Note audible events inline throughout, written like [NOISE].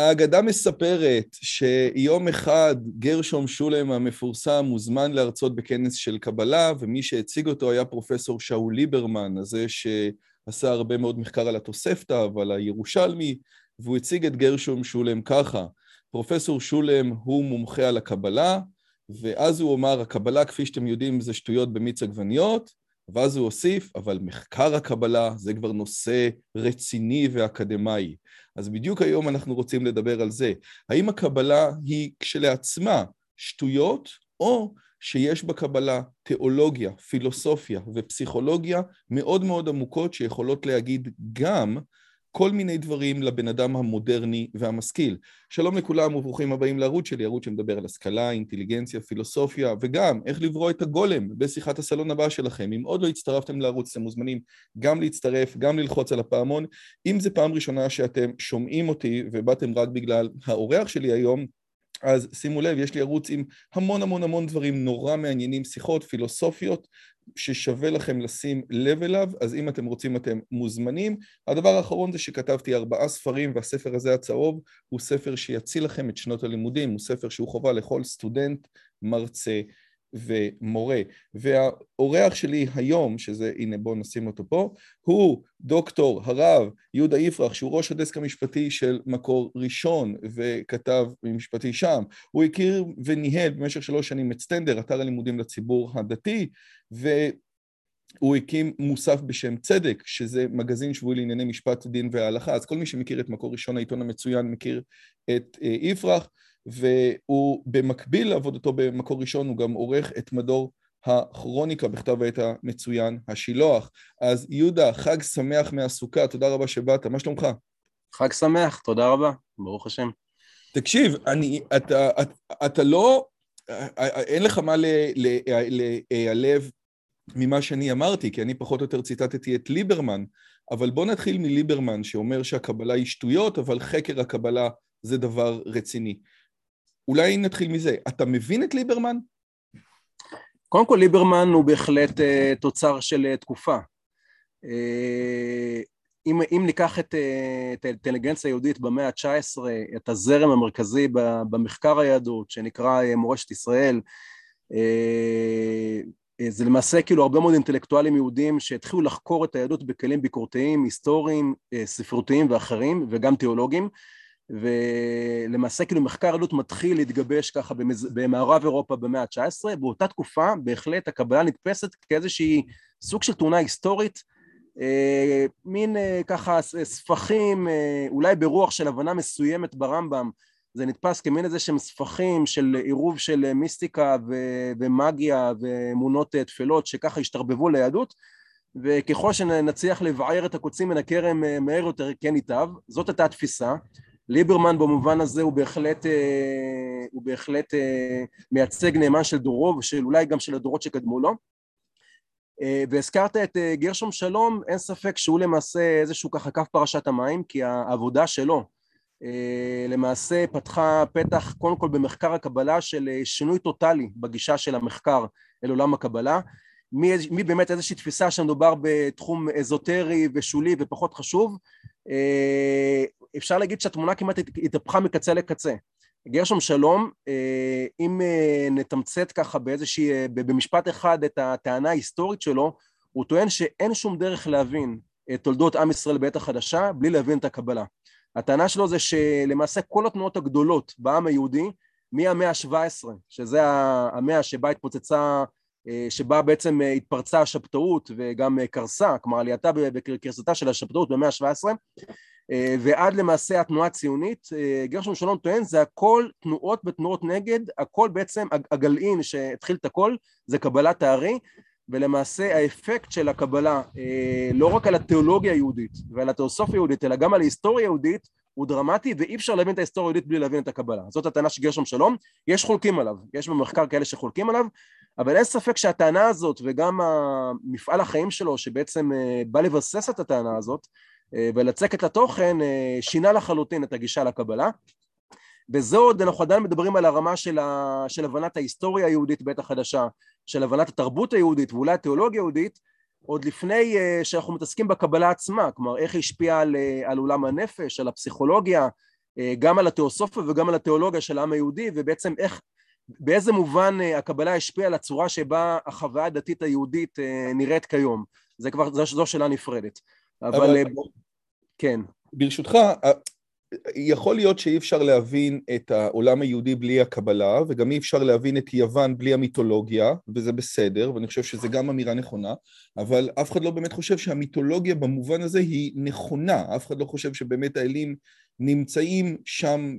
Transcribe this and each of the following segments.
האגדה מספרת שיום אחד גרשום שולם המפורסם מוזמן להרצות בכנס של קבלה, ומי שהציג אותו היה פרופסור שאול ליברמן, הזה שעשה הרבה מאוד מחקר על התוספתא ועל הירושלמי, והוא הציג את גרשום שולם ככה: פרופסור שולם הוא מומחה על הקבלה, ואז הוא אמר, הקבלה, כפי שאתם יודעים, זה שטויות במיץ עגבניות, ואז הוא הוסיף, אבל מחקר הקבלה זה כבר נושא רציני ואקדמאי. אז בדיוק היום אנחנו רוצים לדבר על זה. האם הקבלה היא כשלעצמה שטויות, או שיש בקבלה תיאולוגיה, פילוסופיה ופסיכולוגיה מאוד מאוד עמוקות שיכולות להגיד גם כל מיני דברים לבן אדם המודרני והמשכיל. שלום לכולם וברוכים הבאים לערוץ שלי, ערוץ שמדבר על השכלה, אינטליגנציה, פילוסופיה, וגם איך לברוא את הגולם בשיחת הסלון הבאה שלכם. אם עוד לא הצטרפתם לערוץ, אתם מוזמנים גם להצטרף, גם ללחוץ על הפעמון. אם זו פעם ראשונה שאתם שומעים אותי ובאתם רק בגלל האורח שלי היום, אז שימו לב, יש לי ערוץ עם המון המון המון דברים נורא מעניינים, שיחות פילוסופיות, ששווה לכם לשים לב אליו, אז אם אתם רוצים אתם מוזמנים. הדבר האחרון זה שכתבתי ארבעה ספרים, והספר הזה הצהוב הוא ספר שיציל לכם את שנות הלימודים, הוא ספר שהוא חובה לכל סטודנט, מרצה ומורה. והאורח שלי היום, שזה, הנה בואו נשים אותו פה, הוא דוקטור הרב יהודה יפרח, שהוא ראש הדסק המשפטי של מקור ראשון וכתב משפטי שם. הוא הכיר וניהל במשך שלוש שנים את סטנדר, אתר הלימודים לציבור הדתי, והוא הקים מוסף בשם צדק, שזה מגזין שבועי לענייני משפט, דין והלכה. אז כל מי שמכיר את מקור ראשון, העיתון המצוין, מכיר את אה, יפרח. והוא במקביל לעבודתו במקור ראשון, הוא גם עורך את מדור הכרוניקה בכתב העת המצוין, השילוח. אז יהודה, חג שמח מהסוכה, תודה רבה שבאת, מה שלומך? חג שמח, תודה רבה, ברוך השם. תקשיב, אני, אתה, אתה, אתה לא, אין לך מה להיעלב ממה שאני אמרתי, כי אני פחות או יותר ציטטתי את ליברמן, אבל בוא נתחיל מליברמן שאומר שהקבלה היא שטויות, אבל חקר הקבלה זה דבר רציני. אולי נתחיל מזה. אתה מבין את ליברמן? קודם כל ליברמן הוא בהחלט uh, תוצר של uh, תקופה. Uh, אם, אם ניקח את, uh, האינטליגנציה היהודית במאה ה-19, את הזרם המרכזי במחקר היהדות שנקרא uh, מורשת ישראל, uh, זה למעשה כאילו הרבה מאוד אינטלקטואלים יהודים שהתחילו לחקור את היהדות בכלים ביקורתיים, היסטוריים, ספרותיים ואחרים וגם תיאולוגיים ולמעשה כאילו מחקר עלות מתחיל להתגבש ככה במז... במערב אירופה במאה ה-19, באותה תקופה בהחלט הקבלה נתפסת כאיזושהי סוג של תאונה היסטורית, אה, מין אה, ככה ספחים, אה, אולי ברוח של הבנה מסוימת ברמב"ם, זה נתפס כמין איזה שהם ספחים של עירוב של מיסטיקה ו- ומגיה ואמונות אה, תפלות שככה השתרבבו ליהדות וככל שנצליח לבער את הקוצים מן הכרם אה, מהר יותר כן ייטב, זאת הייתה התפיסה ליברמן במובן הזה הוא בהחלט, אה, הוא בהחלט אה, מייצג נאמן של דורו ושל אולי גם של הדורות שקדמו לו. אה, והזכרת את גרשום שלום, אין ספק שהוא למעשה איזשהו ככה כף פרשת המים כי העבודה שלו למעשה פתחה פתח קודם כל במחקר הקבלה של שינוי טוטאלי בגישה של המחקר אל עולם הקבלה. מבאמת איזושהי תפיסה שמדובר בתחום אזוטרי ושולי ופחות חשוב אפשר להגיד שהתמונה כמעט התהפכה מקצה לקצה. גרשום שלום, אה, אם אה, נתמצת ככה באיזושהי, אה, במשפט אחד את הטענה ההיסטורית שלו, הוא טוען שאין שום דרך להבין את תולדות עם ישראל בעת החדשה בלי להבין את הקבלה. הטענה שלו זה שלמעשה כל התנועות הגדולות בעם היהודי מהמאה ה-17, שזה המאה שבה התפוצצה, שבה בעצם התפרצה השבתאות וגם קרסה, כלומר עלייתה בקרסתה של השבתאות במאה ה-17, אה, ועד למעשה התנועה הציונית, אה, גרשון שלום טוען זה הכל תנועות בתנועות נגד, הכל בעצם הגלעין שהתחיל את הכל זה קבלת הארי ולמעשה האפקט של הקבלה אה, לא רק על התיאולוגיה היהודית ועל התיאוסופיה היהודית אלא גם על ההיסטוריה היהודית הוא דרמטי ואי אפשר להבין את ההיסטוריה היהודית בלי להבין את הקבלה. זאת הטענה של גרשום שלום. יש חולקים עליו יש במחקר כאלה שחולקים עליו אבל אין ספק שהטענה הזאת וגם המפעל החיים שלו שבעצם בא לבסס את הטענה הזאת אה, ולצקת לתוכן אה, שינה לחלוטין את הגישה לקבלה. וזה עוד, אנחנו עדיין מדברים על הרמה של, ה, של הבנת ההיסטוריה היהודית בעת החדשה, של הבנת התרבות היהודית ואולי התיאולוגיה היהודית, עוד לפני uh, שאנחנו מתעסקים בקבלה עצמה, כלומר איך היא השפיעה על, על עולם הנפש, על הפסיכולוגיה, גם על התיאוסופיה וגם על התיאולוגיה של העם היהודי, ובעצם איך, באיזה מובן הקבלה השפיעה על הצורה שבה החוויה הדתית היהודית נראית כיום. זה כבר, זו שאלה נפרדת. אבל, אה, כן. ברשותך, יכול להיות שאי אפשר להבין את העולם היהודי בלי הקבלה, וגם אי אפשר להבין את יוון בלי המיתולוגיה, וזה בסדר, ואני חושב שזו גם אמירה נכונה, אבל אף אחד לא באמת חושב שהמיתולוגיה במובן הזה היא נכונה, אף אחד לא חושב שבאמת האלים נמצאים שם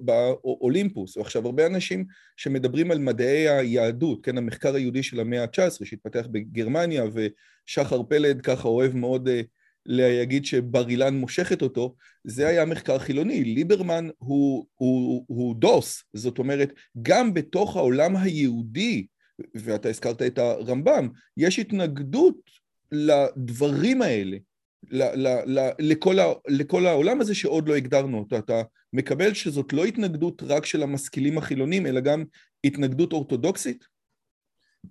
באולימפוס. עכשיו, הרבה אנשים שמדברים על מדעי היהדות, כן, המחקר היהודי של המאה ה-19 שהתפתח בגרמניה, ושחר פלד ככה אוהב מאוד אה, להגיד שבר אילן מושכת אותו, זה היה מחקר חילוני. ליברמן הוא, הוא, הוא דוס, זאת אומרת, גם בתוך העולם היהודי, ואתה הזכרת את הרמב"ם, יש התנגדות לדברים האלה. ל, ל, ל, לכל, ה, לכל העולם הזה שעוד לא הגדרנו אותו. אתה מקבל שזאת לא התנגדות רק של המשכילים החילונים, אלא גם התנגדות אורתודוקסית?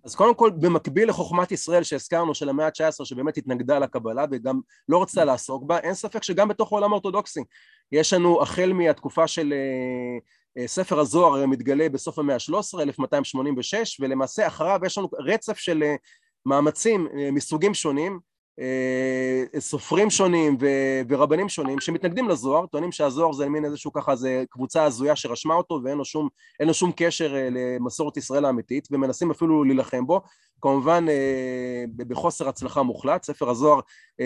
אז קודם כל, במקביל לחוכמת ישראל שהזכרנו, של המאה ה-19, שבאמת התנגדה לקבלה וגם לא רצתה לעסוק בה, אין ספק שגם בתוך העולם האורתודוקסי יש לנו, החל מהתקופה של uh, uh, ספר הזוהר מתגלה בסוף המאה ה-13, 1286, ולמעשה אחריו יש לנו רצף של uh, מאמצים מסוגים שונים, אה, סופרים שונים ורבנים שונים שמתנגדים לזוהר, טוענים שהזוהר זה מין איזשהו ככה, זה קבוצה הזויה שרשמה אותו ואין לו שום, לו שום קשר אה, למסורת ישראל האמיתית ומנסים אפילו להילחם בו, כמובן אה, בחוסר הצלחה מוחלט, ספר הזוהר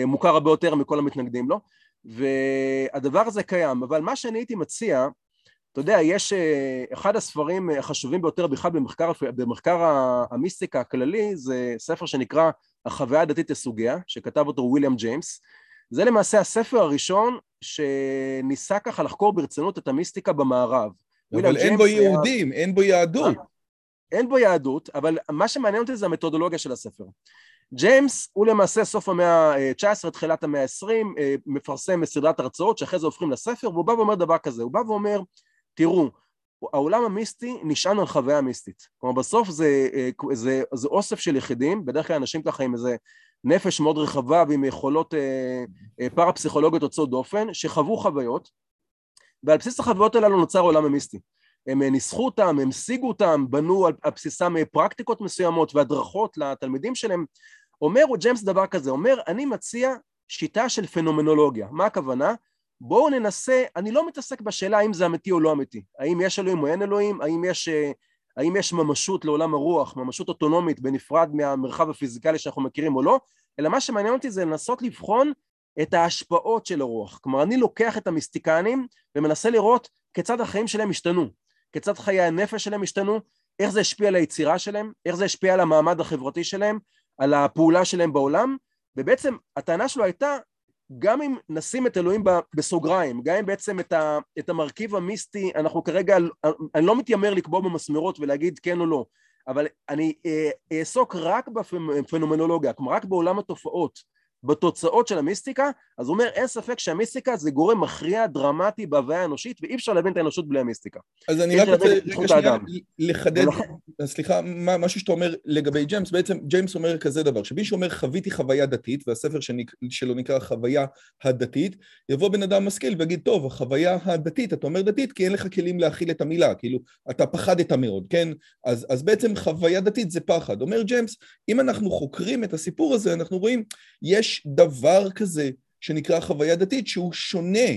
מוכר הרבה יותר מכל המתנגדים לו. והדבר הזה קיים, אבל מה שאני הייתי מציע אתה יודע, יש אחד הספרים החשובים ביותר בכלל במחקר, במחקר המיסטיקה הכללי, זה ספר שנקרא החוויה הדתית לסוגיה, שכתב אותו וויליאם ג'יימס. זה למעשה הספר הראשון שניסה ככה לחקור ברצינות את המיסטיקה במערב. אבל אין בו יהודים, היה... אין בו יהדות. אין בו יהדות, אבל מה שמעניין אותי זה המתודולוגיה של הספר. ג'יימס הוא למעשה סוף המאה ה-19, תחילת המאה ה-20, אה, מפרסם סדרת הרצאות שאחרי זה הופכים לספר, והוא בא ואומר דבר כזה, הוא בא ואומר, תראו, העולם המיסטי נשען על חוויה מיסטית. כלומר בסוף זה, אה, זה, זה אוסף של יחידים, בדרך כלל אנשים ככה עם איזה נפש מאוד רחבה ועם יכולות אה, אה, פרפסיכולוגיות יוצאות דופן, שחוו חוויות, ועל בסיס החוויות הללו נוצר העולם המיסטי. הם ניסחו אותם, הם השיגו אותם, בנו על, על בסיסם פרקטיקות מסוימות והדרכות לתלמידים שלהם. אומר ג'יימס דבר כזה, אומר אני מציע שיטה של פנומנולוגיה. מה הכוונה? בואו ננסה, אני לא מתעסק בשאלה האם זה אמיתי או לא אמיתי, האם יש אלוהים או אין אלוהים, האם יש, אה, האם יש ממשות לעולם הרוח, ממשות אוטונומית בנפרד מהמרחב הפיזיקלי שאנחנו מכירים או לא, אלא מה שמעניין אותי זה לנסות לבחון את ההשפעות של הרוח. כלומר, אני לוקח את המיסטיקנים ומנסה לראות כיצד החיים שלהם השתנו, כיצד חיי הנפש שלהם השתנו, איך זה השפיע על היצירה שלהם, איך זה השפיע על המעמד החברתי שלהם, על הפעולה שלהם בעולם, ובעצם הטענה שלו הייתה גם אם נשים את אלוהים בסוגריים, גם אם בעצם את, ה, את המרכיב המיסטי, אנחנו כרגע, אני לא מתיימר לקבוע במסמרות ולהגיד כן או לא, אבל אני אה, אעסוק רק בפנומנולוגיה, כלומר רק בעולם התופעות, בתוצאות של המיסטיקה, אז הוא אומר אין ספק שהמיסטיקה זה גורם מכריע דרמטי בהוויה האנושית ואי אפשר להבין את האנושות בלי המיסטיקה. אז אני רק רוצה רגע שנייה לחדד, סליחה, משהו שאתה אומר לגבי ג'יימס, בעצם ג'יימס אומר כזה דבר, שמישהו אומר חוויתי חוויה דתית, והספר שלו נקרא חוויה הדתית, יבוא בן אדם משכיל ויגיד טוב, החוויה הדתית, אתה אומר דתית כי אין לך כלים להכיל את המילה, כאילו אתה פחדת מאוד, כן? אז, אז בעצם חוויה דתית זה פחד. אומר ג'יימס, אם אנחנו חוקרים את הסיפור הזה, אנחנו רואים, יש יש דבר כזה שנקרא חוויה דתית שהוא שונה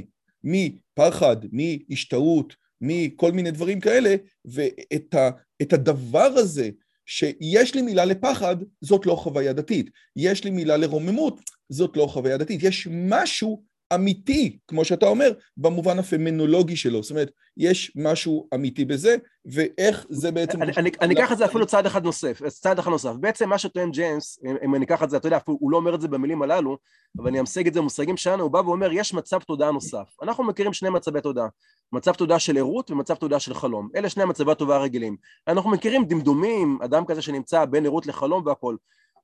מפחד, מהשתאות, מכל מיני דברים כאלה, ואת ה, הדבר הזה שיש לי מילה לפחד, זאת לא חוויה דתית. יש לי מילה לרוממות, זאת לא חוויה דתית. יש משהו אמיתי, כמו שאתה אומר, במובן הפמינולוגי שלו. זאת אומרת, יש משהו אמיתי בזה, ואיך זה בעצם... אני, אני, אני אקח את זה אפילו צעד אחד נוסף, צעד אחד נוסף. בעצם מה שטוען ג'יימס, אם, אני אקח את זה, אתה יודע, הוא לא אומר את זה במילים הללו, אבל אני אמסג את זה במושגים שלנו, הוא בא ואומר, יש מצב תודעה נוסף. אנחנו מכירים שני מצבי תודעה, מצב תודעה של ערות ומצב תודעה של חלום. אלה שני מצבי תודעה רגילים. אנחנו מכירים דמדומים, אדם כזה שנמצא בין ערות לחלום והכול.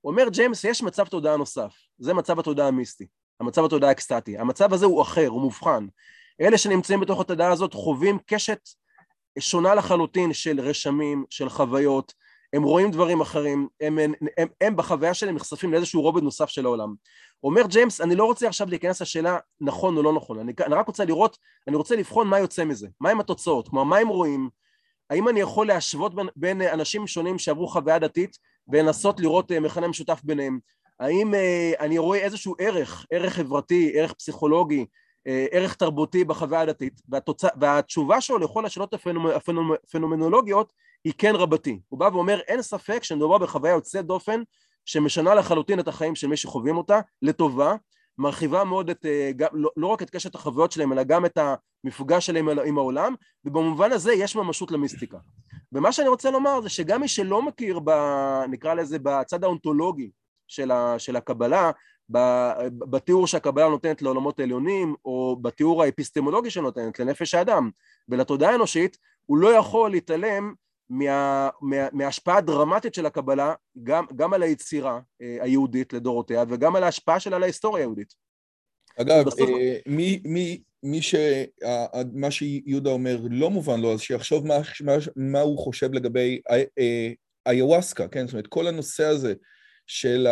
אומר ג'יימס, יש מצב תודעה נוסף, זה מצב התודעה המיסטי. המצב התודעה האקסטטי. המצב הזה הוא אחר, הוא מובחן. אלה שנמצאים בתוך התודעה הזאת חווים קשת שונה לחלוטין של רשמים, של חוויות, הם רואים דברים אחרים, הם, הם, הם, הם בחוויה שלהם נחשפים לאיזשהו רובד נוסף של העולם. אומר ג'יימס, אני לא רוצה עכשיו להיכנס לשאלה נכון או לא נכון, אני, אני רק רוצה לראות, אני רוצה לבחון מה יוצא מזה, מהם התוצאות, כלומר מה הם רואים, האם אני יכול להשוות בין, בין אנשים שונים שעברו חוויה דתית ולנסות לראות אה, מכנה משותף ביניהם, האם אה, אני רואה איזשהו ערך, ערך חברתי, ערך פסיכולוגי, אה, ערך תרבותי בחוויה הדתית, והתוצא, והתשובה שלו לכל השאלות הפנומנולוגיות היא כן רבתי. הוא בא ואומר, אין ספק שמדובר בחוויה יוצאת דופן שמשנה לחלוטין את החיים של מי שחווים אותה, לטובה, מרחיבה מאוד את, אה, גם, לא, לא רק את קשת החוויות שלהם, אלא גם את המפגש שלהם עם העולם, ובמובן הזה יש ממשות למיסטיקה. ומה שאני רוצה לומר זה שגם מי שלא מכיר, ב, נקרא לזה, בצד האונתולוגי של, ה, של הקבלה, בתיאור שהקבלה נותנת לעולמות העליונים, או בתיאור האפיסטמולוגי שנותנת לנפש האדם ולתודעה האנושית, הוא לא יכול להתעלם מה, מה, מההשפעה הדרמטית של הקבלה גם, גם על היצירה אה, היהודית לדורותיה וגם על ההשפעה שלה על ההיסטוריה היהודית. אגב, ובסוף... אה, מי, מי, מי ש... מה שיהודה אומר לא מובן לו, אז שיחשוב מה, מה, מה הוא חושב לגבי איוואסקה, כן? זאת אומרת, כל הנושא הזה של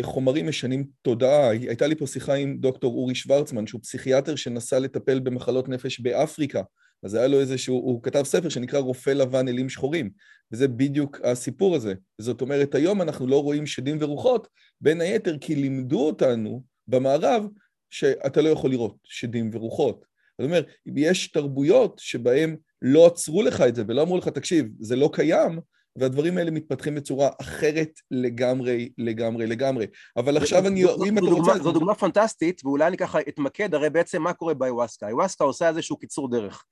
החומרים משנים תודעה. הייתה לי פה שיחה עם דוקטור אורי שוורצמן, שהוא פסיכיאטר שנסע לטפל במחלות נפש באפריקה. אז היה לו איזשהו, הוא כתב ספר שנקרא רופא לבן אלים שחורים, וזה בדיוק הסיפור הזה. זאת אומרת, היום אנחנו לא רואים שדים ורוחות, בין היתר כי לימדו אותנו במערב שאתה לא יכול לראות שדים ורוחות. זאת אומרת, יש תרבויות שבהן לא עצרו לך את זה ולא אמרו לך, תקשיב, זה לא קיים, והדברים האלה מתפתחים בצורה אחרת לגמרי, לגמרי, לגמרי. אבל עכשיו אני, אם אתה רוצה... זו דוגמה פנטסטית, ואולי אני ככה אתמקד, הרי בעצם מה קורה באיווסקה? איווסקה עושה איזשהו קיצור דרך.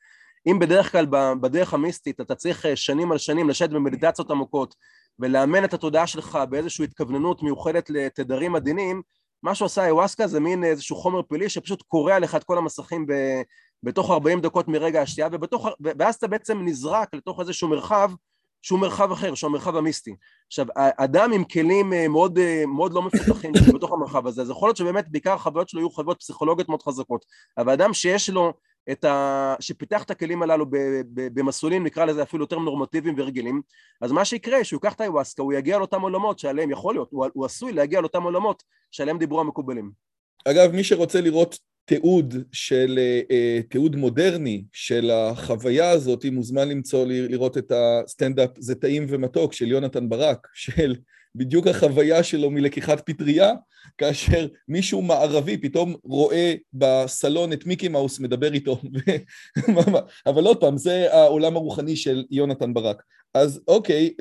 אם בדרך כלל בדרך המיסטית אתה צריך אה, שנים על שנים לשבת במדיטציות עמוקות ולאמן את התודעה שלך באיזושהי התכווננות מיוחדת לתדרים עדינים, מה שעושה איווסקה זה מין איזשהו חומר פלילי שפשוט קורע לך את כל המסכים ב, בתוך 40 דקות מרגע השתייה, ובתוך, ואז אתה בעצם נזרק לתוך איזשהו מרחב שהוא מרחב אחר, שהוא המרחב המיסטי. עכשיו, אדם עם כלים אה, מאוד, אה, מאוד לא מפותחים בתוך המרחב הזה, אז יכול להיות שבאמת בעיקר החוויות שלו יהיו חוויות פסיכולוגיות מאוד חזקות, אבל אדם שיש לו את ה... שפיתח את הכלים הללו במסלולים, נקרא לזה אפילו יותר נורמטיביים ורגילים, אז מה שיקרה, שהוא ייקח את האיווסקה, הוא יגיע לאותם עולמות שעליהם יכול להיות, הוא, הוא עשוי להגיע לאותם עולמות שעליהם דיברו המקובלים. אגב, מי שרוצה לראות תיעוד של, אה, תיעוד מודרני של החוויה הזאת, מוזמן למצוא, לראות את הסטנדאפ "זה טעים ומתוק" של יונתן ברק, [LAUGHS] של בדיוק החוויה שלו מלקיחת פטריה, כאשר מישהו מערבי פתאום רואה בסלון את מיקי מאוס מדבר איתו. [LAUGHS] אבל עוד פעם, זה העולם הרוחני של יונתן ברק. אז אוקיי,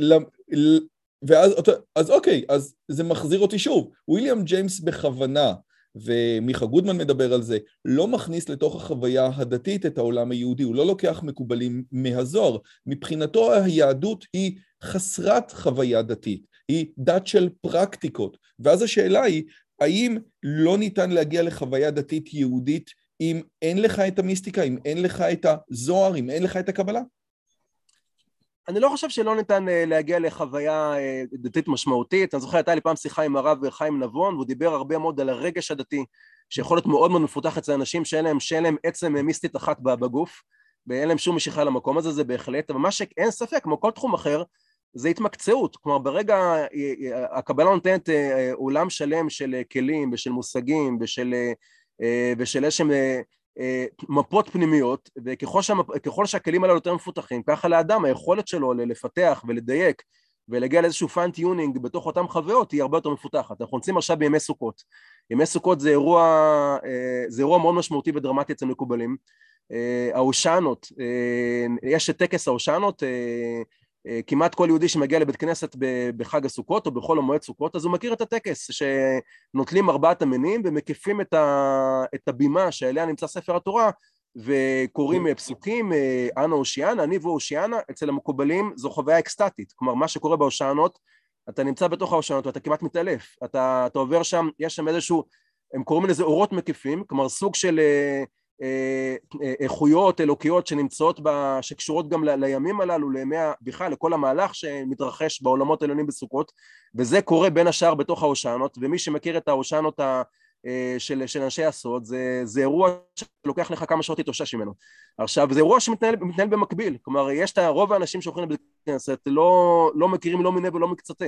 ואז אז אוקיי, אז זה מחזיר אותי שוב. וויליאם ג'יימס בכוונה, ומיכה גודמן מדבר על זה, לא מכניס לתוך החוויה הדתית את העולם היהודי, הוא לא לוקח מקובלים מהזוהר. מבחינתו היהדות היא חסרת חוויה דתית. היא דת של פרקטיקות. ואז השאלה היא, האם לא ניתן להגיע לחוויה דתית יהודית אם אין לך את המיסטיקה, אם אין לך את הזוהר, אם אין לך את הקבלה? אני לא חושב שלא ניתן אה, להגיע לחוויה אה, דתית משמעותית. אני זוכר, הייתה לי פעם שיחה עם הרב חיים נבון, והוא דיבר הרבה מאוד על הרגש הדתי, שיכול להיות מאוד מאוד מפותח אצל אנשים שאין להם, שאין להם עצם מיסטית אחת בגוף, ואין להם שום משיכה למקום הזה, זה בהחלט, אבל מה שאין ספק, כמו כל תחום אחר, זה התמקצעות, כלומר ברגע אה, הקבלה נותנת עולם שלם של כלים ושל מושגים ושל, ושל איזשהם מפות פנימיות וככל שהמפ... שהכלים האלה יותר מפותחים ככה לאדם היכולת שלו לפתח ולדייק ולהגיע לאיזשהו fine tuning בתוך אותן חוויות היא הרבה יותר מפותחת. אנחנו נמצאים עכשיו בימי סוכות. ימי סוכות זה אירוע, זה אירוע מאוד משמעותי ודרמטי אצל מקובלים. ההושענות, יש את טקס ההושענות כמעט כל יהודי שמגיע לבית כנסת בחג הסוכות או בחול המועד סוכות, אז הוא מכיר את הטקס שנוטלים ארבעת המינים ומקיפים את, ה, את הבימה שעליה נמצא ספר התורה וקוראים פסוקים, אנה הושיענה, אני והושיענה, אצל המקובלים זו חוויה אקסטטית, כלומר מה שקורה בהושענות, אתה נמצא בתוך ההושענות ואתה כמעט מתעלף, אתה, אתה עובר שם, יש שם איזשהו, הם קוראים לזה אורות מקיפים, כלומר סוג של אה, אה, איכויות אלוקיות שנמצאות, ב, שקשורות גם ל, לימים הללו, לימי, בכלל לכל המהלך שמתרחש בעולמות העליונים בסוכות, וזה קורה בין השאר בתוך ההושענות, ומי שמכיר את ההושענות אה, של, של אנשי הסוד, זה, זה אירוע שלוקח לך כמה שעות להתאושש ממנו. עכשיו, זה אירוע שמתנהל במקביל, כלומר, יש את רוב האנשים שהולכים לבית כנסת, לא, לא מכירים לא מיניה ולא מקצתה.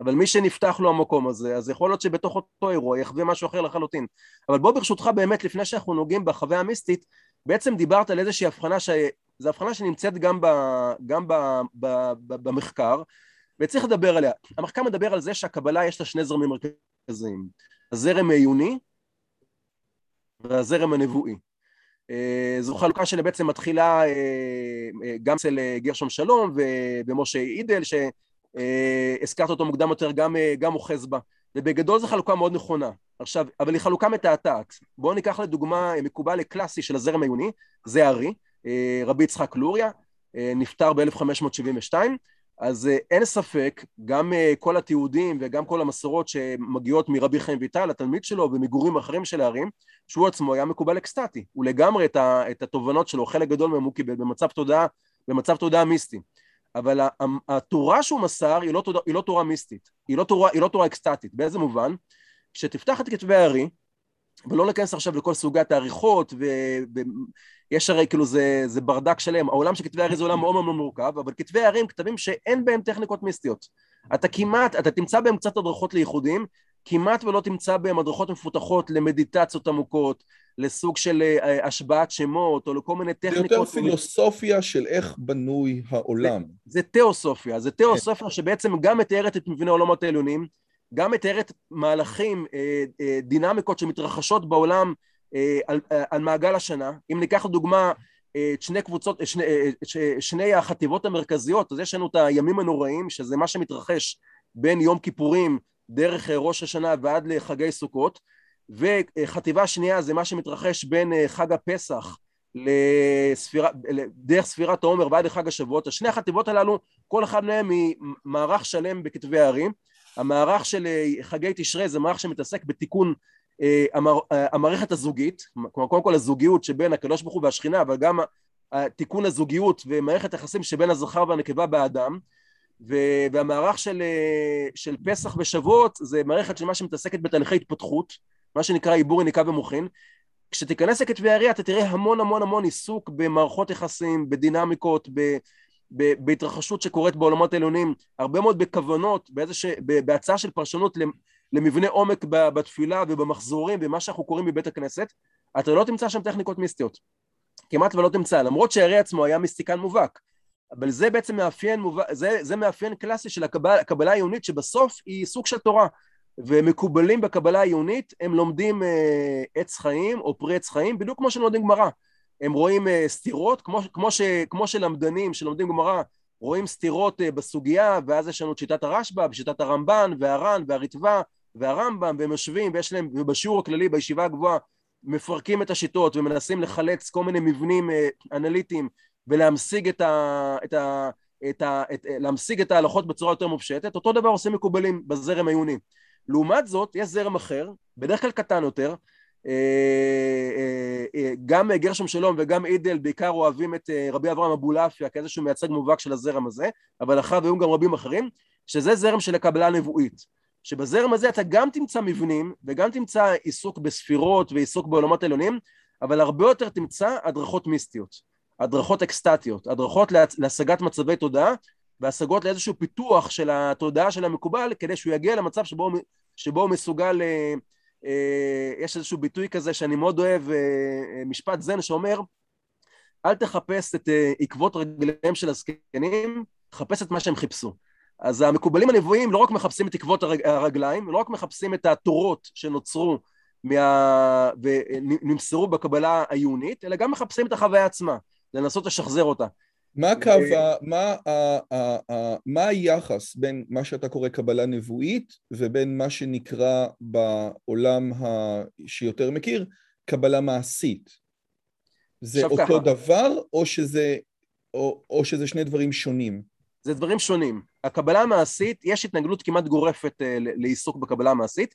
אבל מי שנפתח לו המקום הזה, אז יכול להיות שבתוך אותו אירוע יחווה משהו אחר לחלוטין. אבל בוא ברשותך באמת, לפני שאנחנו נוגעים בחוויה המיסטית, בעצם דיברת על איזושהי הבחנה, ש... זו הבחנה שנמצאת גם, ב... גם ב... ב... ב... במחקר, וצריך לדבר עליה. המחקר מדבר על זה שהקבלה יש לה שני זרמים מרכזיים, הזרם העיוני והזרם הנבואי. אה, זו חלוקה שבעצם מתחילה אה, אה, גם אצל גרשום שלום ומשה אידל, שהזכרת אותו מוקדם יותר, גם, גם אוחז בה. ובגדול זו חלוקה מאוד נכונה. עכשיו, אבל היא חלוקה מתעתעת. בואו ניקח לדוגמה מקובל קלאסי של הזרם העיוני, זה ארי, רבי יצחק לוריה, נפטר ב-1572, אז אה, אין ספק, גם אה, כל התיעודים וגם כל המסורות שמגיעות מרבי חיים ויטל, התלמיד שלו, ומגורים אחרים של הערים, שהוא עצמו היה מקובל אקסטטי. הוא לגמרי את, את התובנות שלו, חלק גדול מהם הוא קיבל במצב תודעה, במצב תודעה מיסטי. אבל התורה שהוא מסר היא לא, היא לא תורה מיסטית, היא לא תורה, היא לא תורה אקסטטית. באיזה מובן? כשתפתח את כתבי הארי, ולא ניכנס עכשיו לכל סוגי העריכות, ויש הרי כאילו זה, זה ברדק שלם, העולם של כתבי הארי זה עולם מאוד מאוד מורכב, אבל כתבי הארי הם כתבים שאין בהם טכניקות מיסטיות. אתה כמעט, אתה תמצא בהם קצת הדרכות לייחודים, כמעט ולא תמצא בהם הדרכות מפותחות למדיטציות עמוקות, לסוג של אה, השבעת שמות, או לכל מיני טכניקות. זה יותר פילוסופיה של איך בנוי העולם. זה, זה תיאוסופיה, זה תיאוסופיה שבעצם גם מתארת את מבנה העולמות העליונים, גם מתארת מהלכים, אה, אה, דינמיקות שמתרחשות בעולם על, על מעגל השנה. אם ניקח לדוגמה את שני קבוצות, שני, שני החטיבות המרכזיות, אז יש לנו את הימים הנוראים, שזה מה שמתרחש בין יום כיפורים דרך ראש השנה ועד לחגי סוכות, וחטיבה שנייה זה מה שמתרחש בין חג הפסח לספירה, דרך ספירת העומר ועד לחג השבועות. השני החטיבות הללו, כל אחד מהם היא מערך שלם בכתבי הערים. המערך של אה, חגי תשרי זה מערך שמתעסק בתיקון אה, אה, המערכת הזוגית, כלומר קודם כל הזוגיות שבין הקדוש ברוך הוא והשכינה, אבל גם תיקון הזוגיות ומערכת היחסים שבין הזכר והנקבה באדם, והמערך של, של פסח ושבועות זה מערכת של מה שמתעסקת בתהליכי התפתחות, מה שנקרא עיבור יניקה ומוחין. כשתיכנס לכתבי הרי אתה תראה המון המון המון עיסוק במערכות יחסים, בדינמיקות, ב... בהתרחשות שקורית בעולמות העליונים, הרבה מאוד בכוונות, באיזושה, בהצעה של פרשנות למבנה עומק בתפילה ובמחזורים ומה שאנחנו קוראים בבית הכנסת, אתה לא תמצא שם טכניקות מיסטיות. כמעט ולא תמצא, למרות שהרי עצמו היה מיסטיקן מובהק. אבל זה בעצם מאפיין, מובהק, זה, זה מאפיין קלאסי של הקבלה העיונית, שבסוף היא סוג של תורה. ומקובלים בקבלה העיונית, הם לומדים אה, עץ חיים או פרי עץ חיים, בדיוק כמו שלומדים גמרא. הם רואים uh, סתירות, כמו, כמו, ש, כמו שלמדנים שלומדים גמרא רואים סתירות uh, בסוגיה, ואז יש לנו את שיטת הרשב"א, ושיטת הרמב"ן, והר"ן, והריטב"א, והרמב"ם, והם יושבים, ויש להם, ובשיעור הכללי, בישיבה הגבוהה, מפרקים את השיטות ומנסים לחלץ כל מיני מבנים uh, אנליטיים ולהמשיג את ה... את ה את ה, את, להמשיג את ההלכות בצורה יותר מופשטת, אותו דבר עושים מקובלים בזרם העיוני. לעומת זאת, יש זרם אחר, בדרך כלל קטן יותר, אה, אה, אה, גם גרשם שלום וגם אידל בעיקר אוהבים את רבי אברהם אבולעפיה כאיזשהו מייצג מובהק של הזרם הזה, אבל אחריו היו גם רבים אחרים, שזה זרם של הקבלה הנבואית. שבזרם הזה אתה גם תמצא מבנים וגם תמצא עיסוק בספירות ועיסוק בעולמות עליונים, אבל הרבה יותר תמצא הדרכות מיסטיות, הדרכות אקסטטיות, הדרכות להשגת מצבי תודעה והשגות לאיזשהו פיתוח של התודעה של המקובל כדי שהוא יגיע למצב שבו, שבו הוא מסוגל אה, יש איזשהו ביטוי כזה שאני מאוד אוהב, אה, אה, משפט זן שאומר, אל תחפש את עקבות רגליהם של הזקנים, חפש את מה שהם חיפשו. אז המקובלים הנבואים לא רק מחפשים את עקבות הרגליים, לא רק מחפשים את התורות שנוצרו מה... ונמסרו בקבלה העיונית, אלא גם מחפשים את החוויה עצמה, לנסות לשחזר אותה. מה הקו, מה, מה היחס בין מה שאתה קורא קבלה נבואית ובין מה שנקרא בעולם שיותר מכיר, קבלה מעשית? זה אותו ככה. דבר או שזה, או, או שזה שני דברים שונים? זה דברים שונים. הקבלה המעשית, יש התנגדות כמעט גורפת uh, לעיסוק בקבלה המעשית.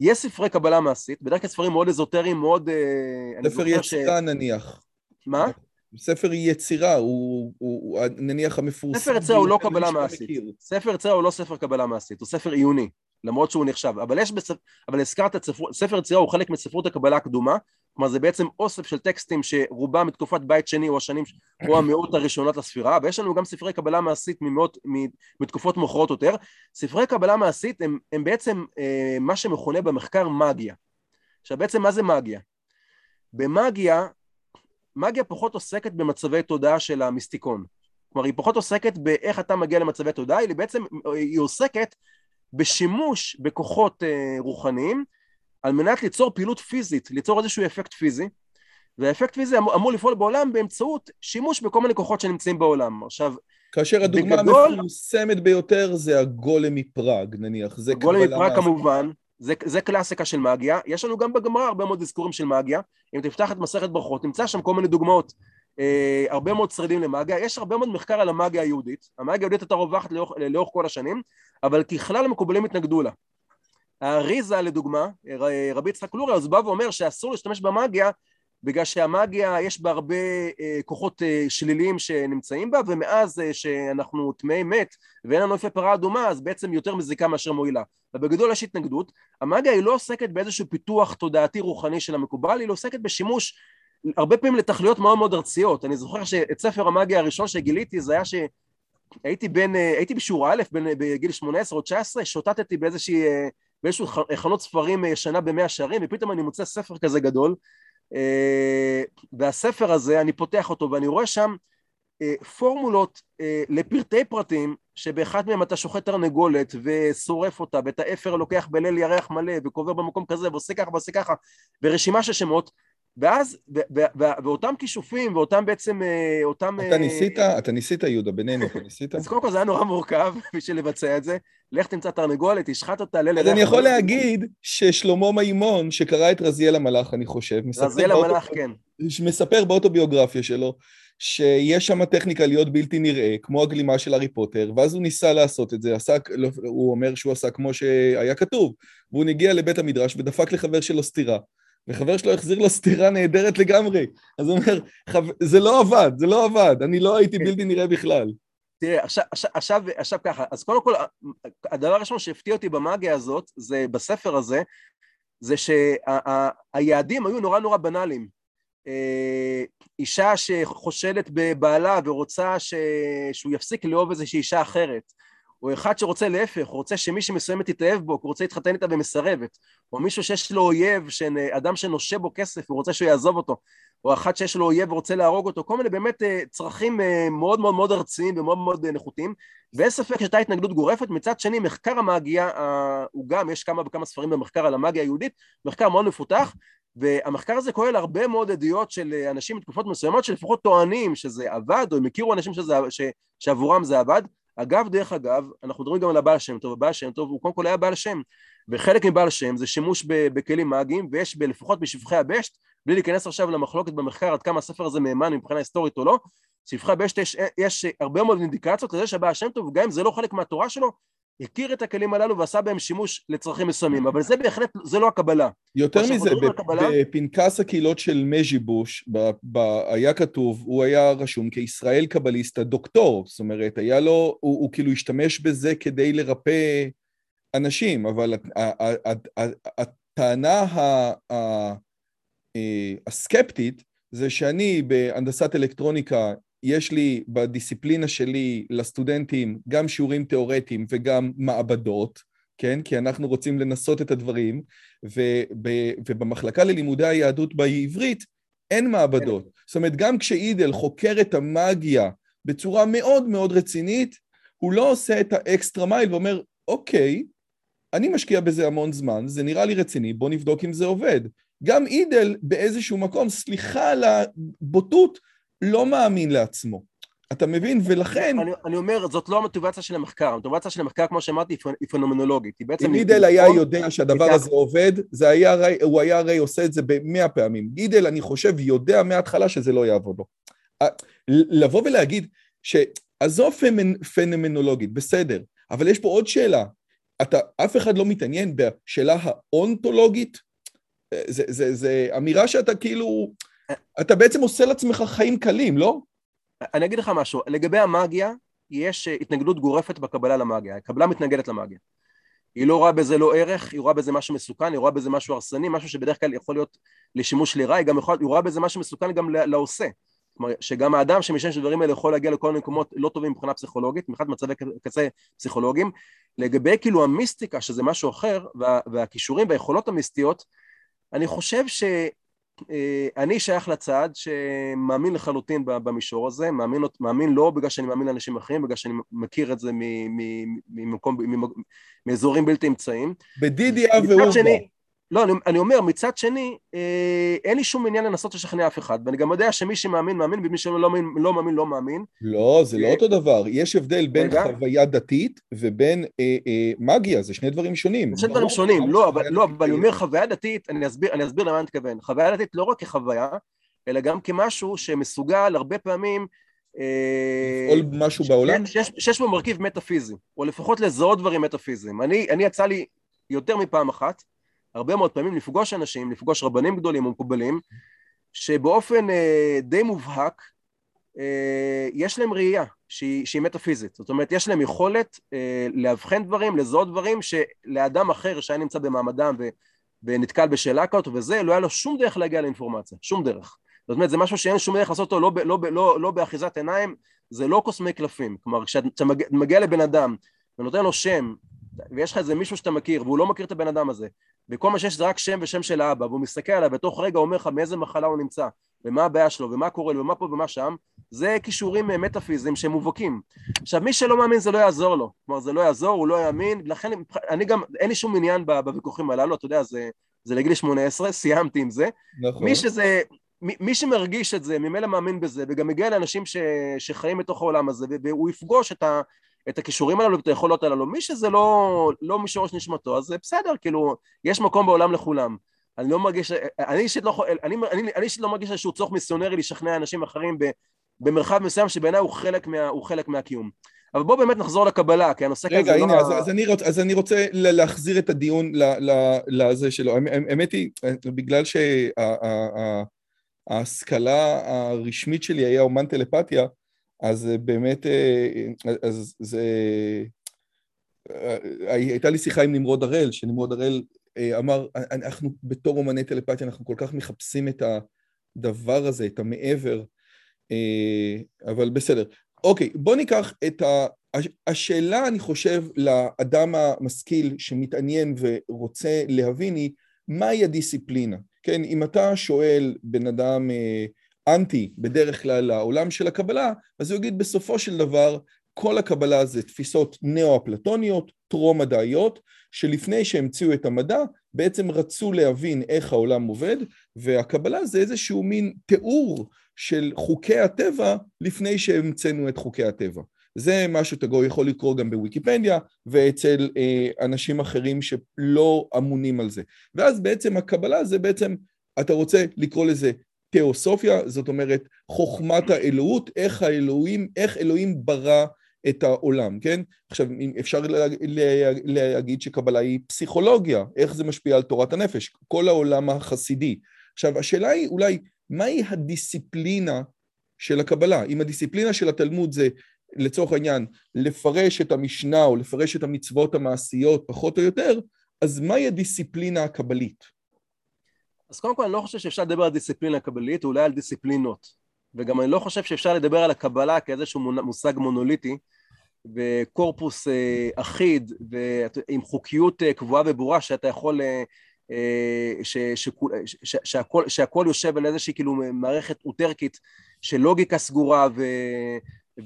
יש ספרי קבלה מעשית, בדרך כלל ספרים מאוד אזוטריים, מאוד... Uh, ספר יצירה ש... נניח. מה? ספר יצירה, הוא, הוא, הוא נניח המפורסם... ספר יצירה הוא לא קבלה מעשית. ספר יצירה הוא לא ספר קבלה מעשית, הוא ספר עיוני, למרות שהוא נחשב. אבל יש בספר, אבל הזכרת ספר, ספר יצירה הוא חלק מספרות הקבלה הקדומה, כלומר זה בעצם אוסף של טקסטים שרובם מתקופת בית שני או השנים או המאות הראשונות לספירה, ויש לנו גם ספרי קבלה מעשית ממאות, מתקופות מאוחרות יותר. ספרי קבלה מעשית הם, הם בעצם אה, מה שמכונה במחקר מגיה. עכשיו בעצם מה זה מגיה? במגיה מגיה פחות עוסקת במצבי תודעה של המיסטיקון. כלומר, היא פחות עוסקת באיך אתה מגיע למצבי תודעה, היא בעצם, היא עוסקת בשימוש בכוחות אה, רוחניים על מנת ליצור פעילות פיזית, ליצור איזשהו אפקט פיזי, והאפקט פיזי אמור, אמור לפעול בעולם באמצעות שימוש בכל מיני כוחות שנמצאים בעולם. עכשיו, כאשר הדוגמה בגדול, המפורסמת ביותר זה הגולם מפראג, נניח. זה הגולם מפראג כמובן, זה, זה קלאסיקה של מגיה, יש לנו גם בגמרא הרבה מאוד אזכורים של מגיה, אם תפתח את מסכת ברכות, נמצא שם כל מיני דוגמאות, אה, הרבה מאוד שרידים למגיה, יש הרבה מאוד מחקר על המגיה היהודית, המגיה היהודית הייתה רווחת לאורך, לאורך כל השנים, אבל ככלל המקובלים התנגדו לה. האריזה לדוגמה, רבי יצחק לורי, אז בא ואומר שאסור להשתמש במגיה בגלל שהמאגיה יש בה הרבה אה, כוחות אה, שליליים שנמצאים בה ומאז אה, שאנחנו טמאי מת ואין לנו איפה פרה אדומה אז בעצם יותר מזיקה מאשר מועילה. ובגדול יש התנגדות. המאגיה היא לא עוסקת באיזשהו פיתוח תודעתי רוחני של המקובל היא לא עוסקת בשימוש הרבה פעמים לתכליות מאוד מאוד ארציות. אני זוכר שאת ספר המאגיה הראשון שגיליתי זה היה שהייתי בין, הייתי בשיעור א' בין, בגיל 18 או 19 שוטטתי באיזושהי באיזשהו חנות ספרים ישנה במאה שערים ופתאום אני מוצא ספר כזה גדול. אה, והספר הזה, אני פותח אותו ואני רואה שם אה, פורמולות אה, לפרטי פרטים שבאחד מהם אתה שוחט תרנגולת ושורף אותה ואת האפר לוקח בליל ירח מלא וקובר במקום כזה ועושה ככה ועושה ככה ורשימה של שמות ואז, ואותם כישופים, ואותם בעצם, אה, אותם... אתה אה, ניסית, אתה ניסית יהודה, בינינו, אתה ניסית? אז קודם כל זה היה נורא מורכב [LAUGHS] בשביל לבצע את זה. לך תמצא תרנגולת, תשחט אותה, ליל... אז אני יכול להגיד ששלמה מימון, שקרא את רזיאל המלאך, אני חושב, רזיאל המלאך, כן. מספר באוטוביוגרפיה שלו, שיש שם טכניקה להיות בלתי נראה, כמו הגלימה של הארי פוטר, ואז הוא ניסה לעשות את זה, עשה, לא, הוא אומר שהוא עשה כמו שהיה כתוב, והוא הגיע לבית המדרש ודפק לחבר שלו סטירה. וחבר שלו החזיר לו סטירה נהדרת לגמרי. אז הוא אומר. זה לא עבד, זה לא עבד, אני לא הייתי כן. בלתי נראה בכלל. תראה, עכשיו, עכשיו, עכשיו ככה, אז קודם כל, הדבר הראשון שהפתיע אותי במאגיה הזאת, זה בספר הזה, זה שהיעדים היו נורא נורא בנאליים. אה, אישה שחושדת בבעלה ורוצה ש... שהוא יפסיק לאהוב איזושהי אישה אחרת. או אחד שרוצה להפך, הוא רוצה שמישהי מסוימת תתאהב בו, הוא רוצה להתחתן איתה ומסרבת, או מישהו שיש לו אויב, אדם שנושה בו כסף, הוא רוצה שהוא יעזוב אותו, או אחת שיש לו אויב ורוצה להרוג אותו, כל מיני באמת אה, צרכים אה, מאוד מאוד מאוד ארציים ומאוד מאוד אה, נחותים, ואין ספק שהייתה התנגדות גורפת, מצד שני מחקר המאגיה, הוא גם, יש כמה וכמה ספרים במחקר על המאגיה היהודית, מחקר מאוד מפותח, והמחקר הזה כולל הרבה מאוד עדויות של אנשים בתקופות מסוימות שלפחות טוענים שזה עבד, או הם הכירו אנשים שזה, ש, שעבורם זה עבד, אגב, דרך אגב, אנחנו מדברים גם על הבעל שם טוב, הבעל שם טוב הוא קודם כל היה בעל שם, וחלק מבעל שם זה שימוש בכלים מאגיים, ויש לפחות בשפחי הבשט, בלי להיכנס עכשיו למחלוקת במחקר עד כמה הספר הזה מהימן מבחינה היסטורית או לא, שפחי הבשט יש, יש הרבה מאוד אינדיקציות לזה שהבעל שם טוב, גם אם זה לא חלק מהתורה שלו, הכיר את הכלים הללו ועשה בהם שימוש לצרכים מסוימים, אבל זה בהחלט, זה לא הקבלה. יותר מזה, בפנקס הקהילות של מז'יבוש, היה כתוב, הוא היה רשום כישראל קבליסטה דוקטור, זאת אומרת, היה לו, הוא, הוא כאילו השתמש בזה כדי לרפא אנשים, אבל הטענה אה, הסקפטית זה שאני בהנדסת אלקטרוניקה יש לי בדיסציפלינה שלי לסטודנטים גם שיעורים תיאורטיים וגם מעבדות, כן? כי אנחנו רוצים לנסות את הדברים, וב, ובמחלקה ללימודי היהדות בעברית אין מעבדות. זאת אומרת, גם כשאידל חוקר את המאגיה בצורה מאוד מאוד רצינית, הוא לא עושה את האקסטרה מייל ואומר, אוקיי, אני משקיע בזה המון זמן, זה נראה לי רציני, בוא נבדוק אם זה עובד. גם אידל באיזשהו מקום, סליחה על הבוטות, לא מאמין לעצמו. אתה מבין? ולכן... אני, אני אומר, זאת לא המוטיבציה של המחקר. המוטיבציה של המחקר, כמו שאמרתי, היא פנומנולוגית. היא בעצם... אם גידל היה יודע שהדבר הזה עובד, זה היה, הוא היה הרי עושה את זה במאה פעמים. גידל, אני חושב, יודע מההתחלה שזה לא יעבוד לו. לבוא ולהגיד שעזוב פנומנולוגית, בסדר, אבל יש פה עוד שאלה. אתה, אף אחד לא מתעניין בשאלה האונתולוגית? זה, זה, זה אמירה שאתה כאילו... אתה בעצם עושה לעצמך חיים קלים, לא? אני אגיד לך משהו, לגבי המאגיה, יש אה, התנגדות גורפת בקבלה למאגיה, הקבלה מתנגדת למאגיה. היא לא רואה בזה לא ערך, היא רואה בזה משהו מסוכן, היא רואה בזה משהו הרסני, משהו שבדרך כלל יכול להיות לשימוש לרעה, היא, יכול, היא רואה בזה משהו מסוכן גם לעושה. כלומר, שגם האדם שמשתמש בדברים האלה יכול להגיע לכל מיני מקומות לא טובים מבחינה פסיכולוגית, מבחינת מצבי קצה פסיכולוגיים. לגבי כאילו המיסטיקה, שזה משהו אחר, וה, והכישורים והיכולות המיסטיות, אני חושב ש... אה, אני שייך לצד שמאמין לחלוטין במישור הזה, מאמין, מאמין לא בגלל שאני מאמין לאנשים אחרים, בגלל שאני מכיר את זה ממקום, מאזורים בלתי אמצעים. בדידיה ואורבו. לא, אני, אני אומר, מצד שני, אה, אין לי שום עניין לנסות לשכנע אף אחד, ואני גם יודע שמי שמאמין, מאמין, ומי שלא מאמין, לא מאמין, לא מאמין. לא, זה לא אה, אותו דבר. יש הבדל בין רגע? חוויה דתית ובין אה, אה, מגיה, זה שני דברים שונים. זה שני דברים שונים, לא, אבל, לא, אבל אני אומר חוויה דתית, אני אסביר, אני אסביר למה אני מתכוון. חוויה דתית לא רק כחוויה, אלא גם כמשהו שמסוגל הרבה פעמים... אה, לפעול משהו בעולם? שיש, שיש בו מרכיב מטאפיזי, או לפחות לזהות דברים מטאפיזיים. אני, אני יצא לי יותר מפעם אחת, הרבה מאוד פעמים לפגוש אנשים, לפגוש רבנים גדולים ומקובלים, שבאופן אה, די מובהק אה, יש להם ראייה שהיא, שהיא מטאפיזית, זאת אומרת יש להם יכולת אה, לאבחן דברים, לזהות דברים שלאדם אחר שהיה נמצא במעמדם ו, ונתקל בשאלה כזאת וזה, לא היה לו שום דרך להגיע לאינפורמציה, שום דרך. זאת אומרת זה משהו שאין שום דרך לעשות אותו לא, לא, לא, לא באחיזת עיניים, זה לא קוסמי קלפים, כלומר כשאתה מגיע לבן אדם ונותן לו שם ויש לך איזה מישהו שאתה מכיר והוא לא מכיר את הבן אדם הזה וכל מה שיש זה רק שם ושם של האבא והוא מסתכל עליו בתוך רגע אומר לך מאיזה מחלה הוא נמצא? ומה הבעיה שלו? ומה קורה לו? ומה פה ומה שם? זה כישורים אה, מטאפיזיים שהם מובהקים. עכשיו מי שלא מאמין זה לא יעזור לו. כלומר זה לא יעזור הוא לא יאמין. לכן אני גם אין לי שום עניין בוויכוחים הללו אתה יודע זה, זה לגיל 18 [LAUGHS] סיימתי עם זה. נכון. מי שזה מי, מי שמרגיש את זה ממילא מאמין בזה וגם מגיע לאנשים ש, שחיים בתוך העולם הזה והוא יפגוש את, ה, את הכישורים הללו ואת היכולות הללו. מי שזה לא, לא משורש נשמתו, אז זה בסדר, כאילו, יש מקום בעולם לכולם. אני לא מרגיש, אני אישית לא, אני, אני, אני אישית לא מרגיש איזשהו צורך מיסיונרי לשכנע אנשים אחרים ב, במרחב מסוים שבעיניי הוא חלק, מה, הוא חלק מהקיום. אבל בואו באמת נחזור לקבלה, כי הנושא רגע, כזה הנה, לא... רגע, אז, אז, אני רוצ, אז אני רוצה להחזיר את הדיון לזה שלו. האמת היא, בגלל שההשכלה הרשמית שלי היה אומן טלפתיה, אז באמת, אה, אז זה... אה, הייתה לי שיחה עם נמרוד הראל, שנמרוד הראל אה, אמר, אנחנו בתור אומני טלפתיה, אנחנו כל כך מחפשים את הדבר הזה, את המעבר, אבל בסדר. אוקיי, בוא ניקח את ה... השאלה, אני חושב, לאדם המשכיל שמתעניין ורוצה להבין היא, מהי הדיסציפלינה? כן, אם אתה שואל בן אדם אנטי בדרך כלל לעולם של הקבלה, אז הוא יגיד בסופו של דבר כל הקבלה זה תפיסות נאו-אפלטוניות, טרום-מדעיות, שלפני שהמציאו את המדע בעצם רצו להבין איך העולם עובד, והקבלה זה איזשהו מין תיאור של חוקי הטבע לפני שהמצאנו את חוקי הטבע. זה מה שאתה יכול לקרוא גם בוויקיפדיה ואצל אה, אנשים אחרים שלא אמונים על זה. ואז בעצם הקבלה זה בעצם, אתה רוצה לקרוא לזה תיאוסופיה, זאת אומרת חוכמת האלוהות, איך האלוהים, איך אלוהים ברא את העולם, כן? עכשיו, אפשר להגיד שקבלה היא פסיכולוגיה, איך זה משפיע על תורת הנפש, כל העולם החסידי. עכשיו, השאלה היא אולי, מהי הדיסציפלינה של הקבלה? אם הדיסציפלינה של התלמוד זה לצורך העניין לפרש את המשנה או לפרש את המצוות המעשיות פחות או יותר, אז מהי הדיסציפלינה הקבלית? אז קודם כל אני לא חושב שאפשר לדבר על דיסציפלינה קבלית, אולי על דיסציפלינות. וגם אני לא חושב שאפשר לדבר על הקבלה כאיזשהו מושג מונוליטי וקורפוס אה, אחיד ועם חוקיות אה, קבועה וברורה שאתה יכול, אה, ש, ש, ש, שהכל, שהכל יושב על איזושהי כאילו מערכת אוטרקית של לוגיקה סגורה ו,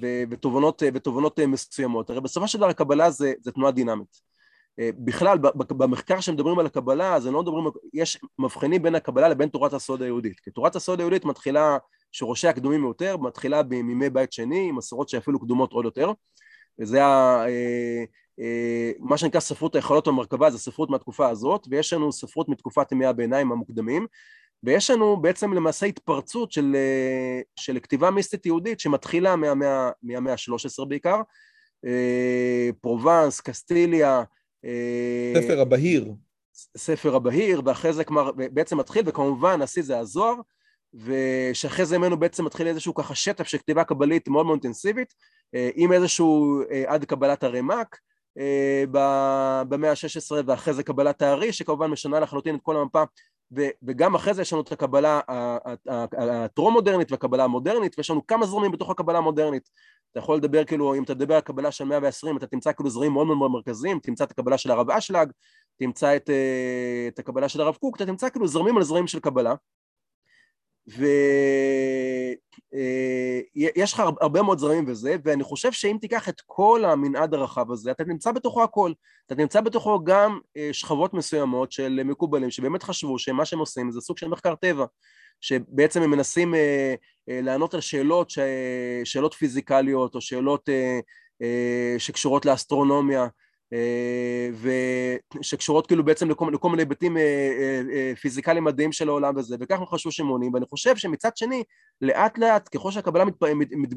ו, ותובנות, ותובנות מסוימות. הרי בסופו של דבר הקבלה זה, זה תנועה דינמית. אה, בכלל, במחקר שמדברים על הקבלה, אז הם לא מדברים, יש מבחנים בין הקבלה לבין תורת הסוד היהודית. כי תורת הסוד היהודית מתחילה שורשיה קדומים יותר, מתחילה בימי בית שני, עם מסורות שאפילו קדומות עוד יותר, וזה היה אה, אה, מה שנקרא ספרות היכולות במרכבה, זה ספרות מהתקופה הזאת, ויש לנו ספרות מתקופת ימי הביניים המוקדמים, ויש לנו בעצם למעשה התפרצות של, של כתיבה מיסטית יהודית שמתחילה מהמאה, מהמאה ה-13 בעיקר, פרובנס, קסטיליה. אה, ספר הבהיר. ספר הבהיר, ואחרי זה כלומר בעצם מתחיל, וכמובן השיא זה הזוהר, ושאחרי זה ממנו בעצם מתחיל איזשהו ככה שטף של כתיבה קבלית מאוד מאוד אינטנסיבית, עם איזשהו עד קבלת הרמ"ק במאה ה-16, ואחרי זה קבלת הארי, שכמובן משנה לחלוטין את כל המפה וגם אחרי זה יש לנו את הקבלה הטרום-מודרנית והקבלה המודרנית, ויש לנו כמה זרמים בתוך הקבלה המודרנית. אתה יכול לדבר כאילו, אם אתה תדבר על קבלה של 120, אתה תמצא כאילו זרמים מאוד מאוד מרכזיים, תמצא את הקבלה של הרב אשלג, תמצא את, אה, את הקבלה של הרב קוק, אתה תמצא כאילו זרמים על זרמים של קבלה. ויש לך הרבה מאוד זרמים וזה, ואני חושב שאם תיקח את כל המנעד הרחב הזה, אתה נמצא בתוכו הכל. אתה נמצא בתוכו גם אה, שכבות מסוימות של מקובלים, שבאמת חשבו שמה שהם עושים זה סוג של מחקר טבע, שבעצם הם מנסים אה, אה, לענות על שאלות, שאלות פיזיקליות או שאלות שקשורות לאסטרונומיה. אה, ושקשורות כאילו בעצם לכל, לכל מיני היבטים אה, אה, פיזיקליים מדעיים של העולם וזה, וכך אנחנו חשבו שמונים, ואני חושב שמצד שני, לאט לאט, ככל שהקבלה מת,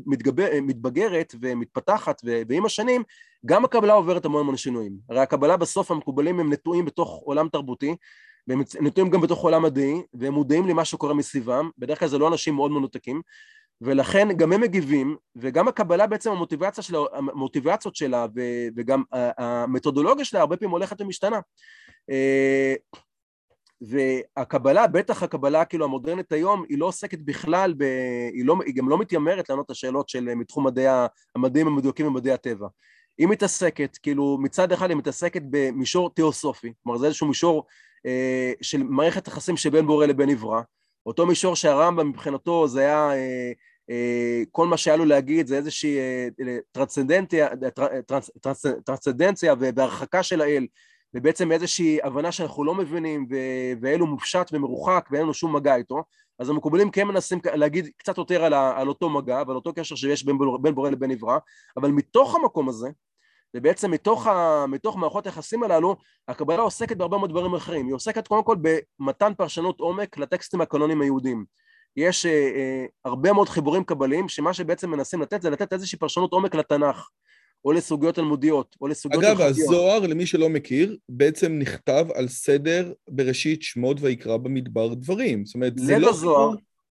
מתגבר, מתבגרת ומתפתחת, ועם השנים, גם הקבלה עוברת המון המון שינויים. הרי הקבלה בסוף המקובלים הם נטועים בתוך עולם תרבותי, והם נטועים גם בתוך עולם מדעי, והם מודעים למה שקורה מסביבם, בדרך כלל זה לא אנשים מאוד מנותקים, ולכן גם הם מגיבים, וגם הקבלה בעצם המוטיבציה שלה, המוטיבציות שלה וגם המתודולוגיה שלה הרבה פעמים הולכת ומשתנה. אה, והקבלה, בטח הקבלה כאילו המודרנית היום, היא לא עוסקת בכלל, ב, היא, לא, היא גם לא מתיימרת לענות את השאלות של מתחום מדעי, המדעים המדויקים ומדעי הטבע. היא מתעסקת, כאילו מצד אחד היא מתעסקת במישור תיאוסופי, כלומר זה איזשהו מישור אה, של מערכת יחסים שבין בורא לבין עברה, אותו מישור שהרמב"ם מבחינתו זה היה, אה, אה, כל מה שהיה לו להגיד זה איזושהי אה, טרנסצנדנציה, טרנסצנדנציה והרחקה של האל, ובעצם איזושהי הבנה שאנחנו לא מבינים, ואל הוא מופשט ומרוחק ואין לנו שום מגע איתו, אז המקובלים כן מנסים להגיד קצת יותר על, על אותו מגע ועל אותו קשר שיש בין, בין בורא לבין עברה, אבל מתוך המקום הזה, ובעצם מתוך, ה, מתוך מערכות היחסים הללו, הקבלה עוסקת בהרבה מאוד דברים אחרים. היא עוסקת קודם כל במתן פרשנות עומק לטקסטים הקנונים היהודיים. יש אה, אה, הרבה מאוד חיבורים קבליים, שמה שבעצם מנסים לתת זה לתת איזושהי פרשנות עומק לתנ"ך, או לסוגיות תלמודיות, או לסוגיות אגב, הלכתיות. הזוהר, למי שלא מכיר, בעצם נכתב על סדר בראשית שמות ויקרא במדבר דברים. זאת אומרת, זה לא חיבור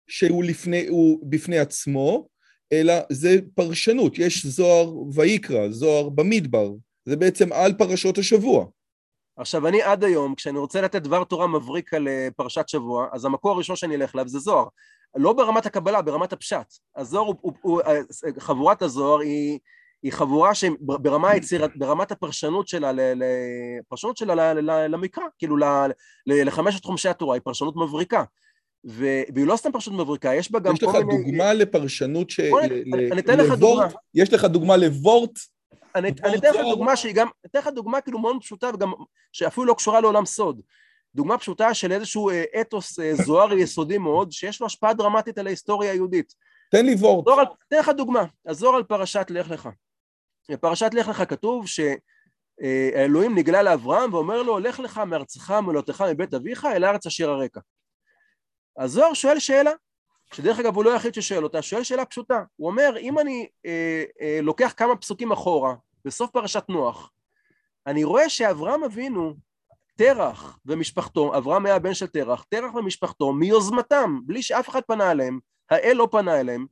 שהוא לפני, בפני עצמו, אלא זה פרשנות, יש זוהר ויקרא, זוהר במדבר, זה בעצם על פרשות השבוע. עכשיו, אני עד היום, כשאני רוצה לתת דבר תורה מבריק על אה, פרשת שבוע, אז המקור הראשון שאני אלך אליו זה זוהר. לא ברמת הקבלה, ברמת הפשט. הזוהר, הוא, הוא, הוא, אה, חבורת הזוהר היא, היא חבורה שברמה היצירת, ברמת הפרשנות שלה, לפרשנות שלה למקרא, כאילו לחמשת חומשי התורה, היא פרשנות מבריקה. והיא לא סתם פרשנות מבריקה, יש בה גם יש כל מיני... יש לך דוגמה לפרשנות ש... אני, אתן לך דוגמה. יש לך דוגמה לוורט? אני, אתן לך דוגמה שהיא גם, אני אתן לך דוגמה כאילו מאוד פשוטה וגם שאפילו לא קשורה לעולם סוד. דוגמה פשוטה של איזשהו אה, אתוס אה, זוהר יסודי מאוד, שיש לו השפעה דרמטית על ההיסטוריה היהודית. תן לי וורט. תן לך דוגמה, הזוהר על פרשת לך לך. בפרשת לך לך כתוב שהאלוהים נגלה לאברהם ואומר לו, לך לך מארצך ומלאותך מבית אביך אל הארץ אשר הרקע. הזוהר שואל שאלה, שדרך אגב הוא לא היחיד ששואל אותה, שואל שאלה פשוטה. הוא אומר, אם אני אה, אה, לוקח כמה פסוקים אחורה, בסוף פרשת נוח, אני רואה שאברהם אבינו, תרח ומשפחתו, אברהם היה הבן של תרח, תרח ומשפחתו, מיוזמתם, בלי שאף אחד פנה אליהם, האל לא פנה אליהם,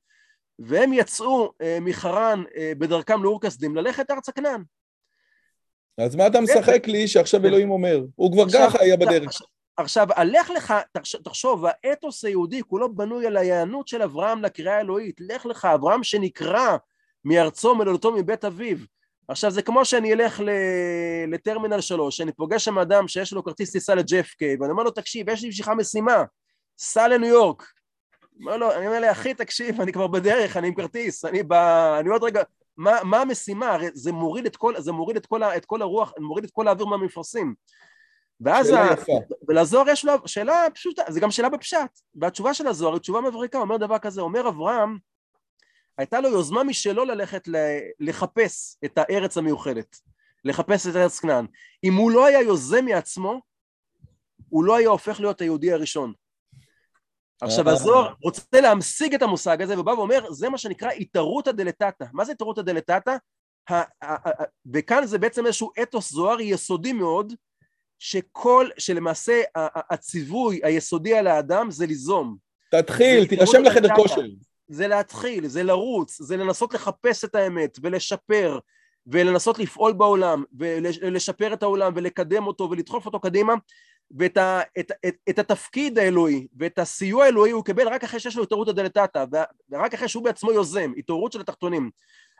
והם יצאו אה, מחרן אה, בדרכם לאור כסדים ללכת ארץ הכנען. אז מה אתה משחק לי שעכשיו אלוהים אומר? הוא כבר ככה היה בדרך. עכשיו, הלך לך, תחשוב, האתוס היהודי כולו בנוי על ההיענות של אברהם לקריאה האלוהית. לך לך, אברהם שנקרא מארצו, מלודתו, מבית אביו. עכשיו, זה כמו שאני אלך לטרמינל 3, שאני פוגש שם אדם שיש לו כרטיס טיסה לג'פקיי, ואני אומר לו, תקשיב, יש לי בשבילך משימה, סע לניו יורק. אומר לו, אני אומר לי, אחי, תקשיב, אני כבר בדרך, אני עם כרטיס, אני ב... אני עוד רגע... מה, מה המשימה? הרי זה מוריד את כל, זה מוריד את כל, את כל הרוח, מוריד את כל האוויר מהמפרשים. ואז... ה-. ולזוהר יש לו שאלה פשוטה, זה גם שאלה בפשט. והתשובה של הזוהר היא תשובה מבריקה, אומר דבר כזה, אומר אברהם, הייתה לו יוזמה משלו ללכת לחפש את הארץ המיוחדת, לחפש את ארץ כנען. אם הוא לא היה יוזם מעצמו, הוא לא היה הופך להיות היהודי הראשון. עכשיו אה. הזוהר רוצה להמשיג את המושג הזה, ובא ואומר, זה מה שנקרא התערותא דלתתא. מה זה התערותא דלתתא? וכאן זה בעצם איזשהו אתוס זוהר יסודי מאוד, שכל, שלמעשה הציווי היסודי על האדם זה ליזום. תתחיל, תירשם לחדר. כושר. זה להתחיל, זה לרוץ, זה לנסות לחפש את האמת ולשפר ולנסות לפעול בעולם ולשפר את העולם ולקדם אותו ולדחוף אותו קדימה ואת ה, את, את, את התפקיד האלוהי ואת הסיוע האלוהי הוא קיבל רק אחרי שיש לו התעוררות הדלתתא ורק אחרי שהוא בעצמו יוזם, התעוררות של התחתונים.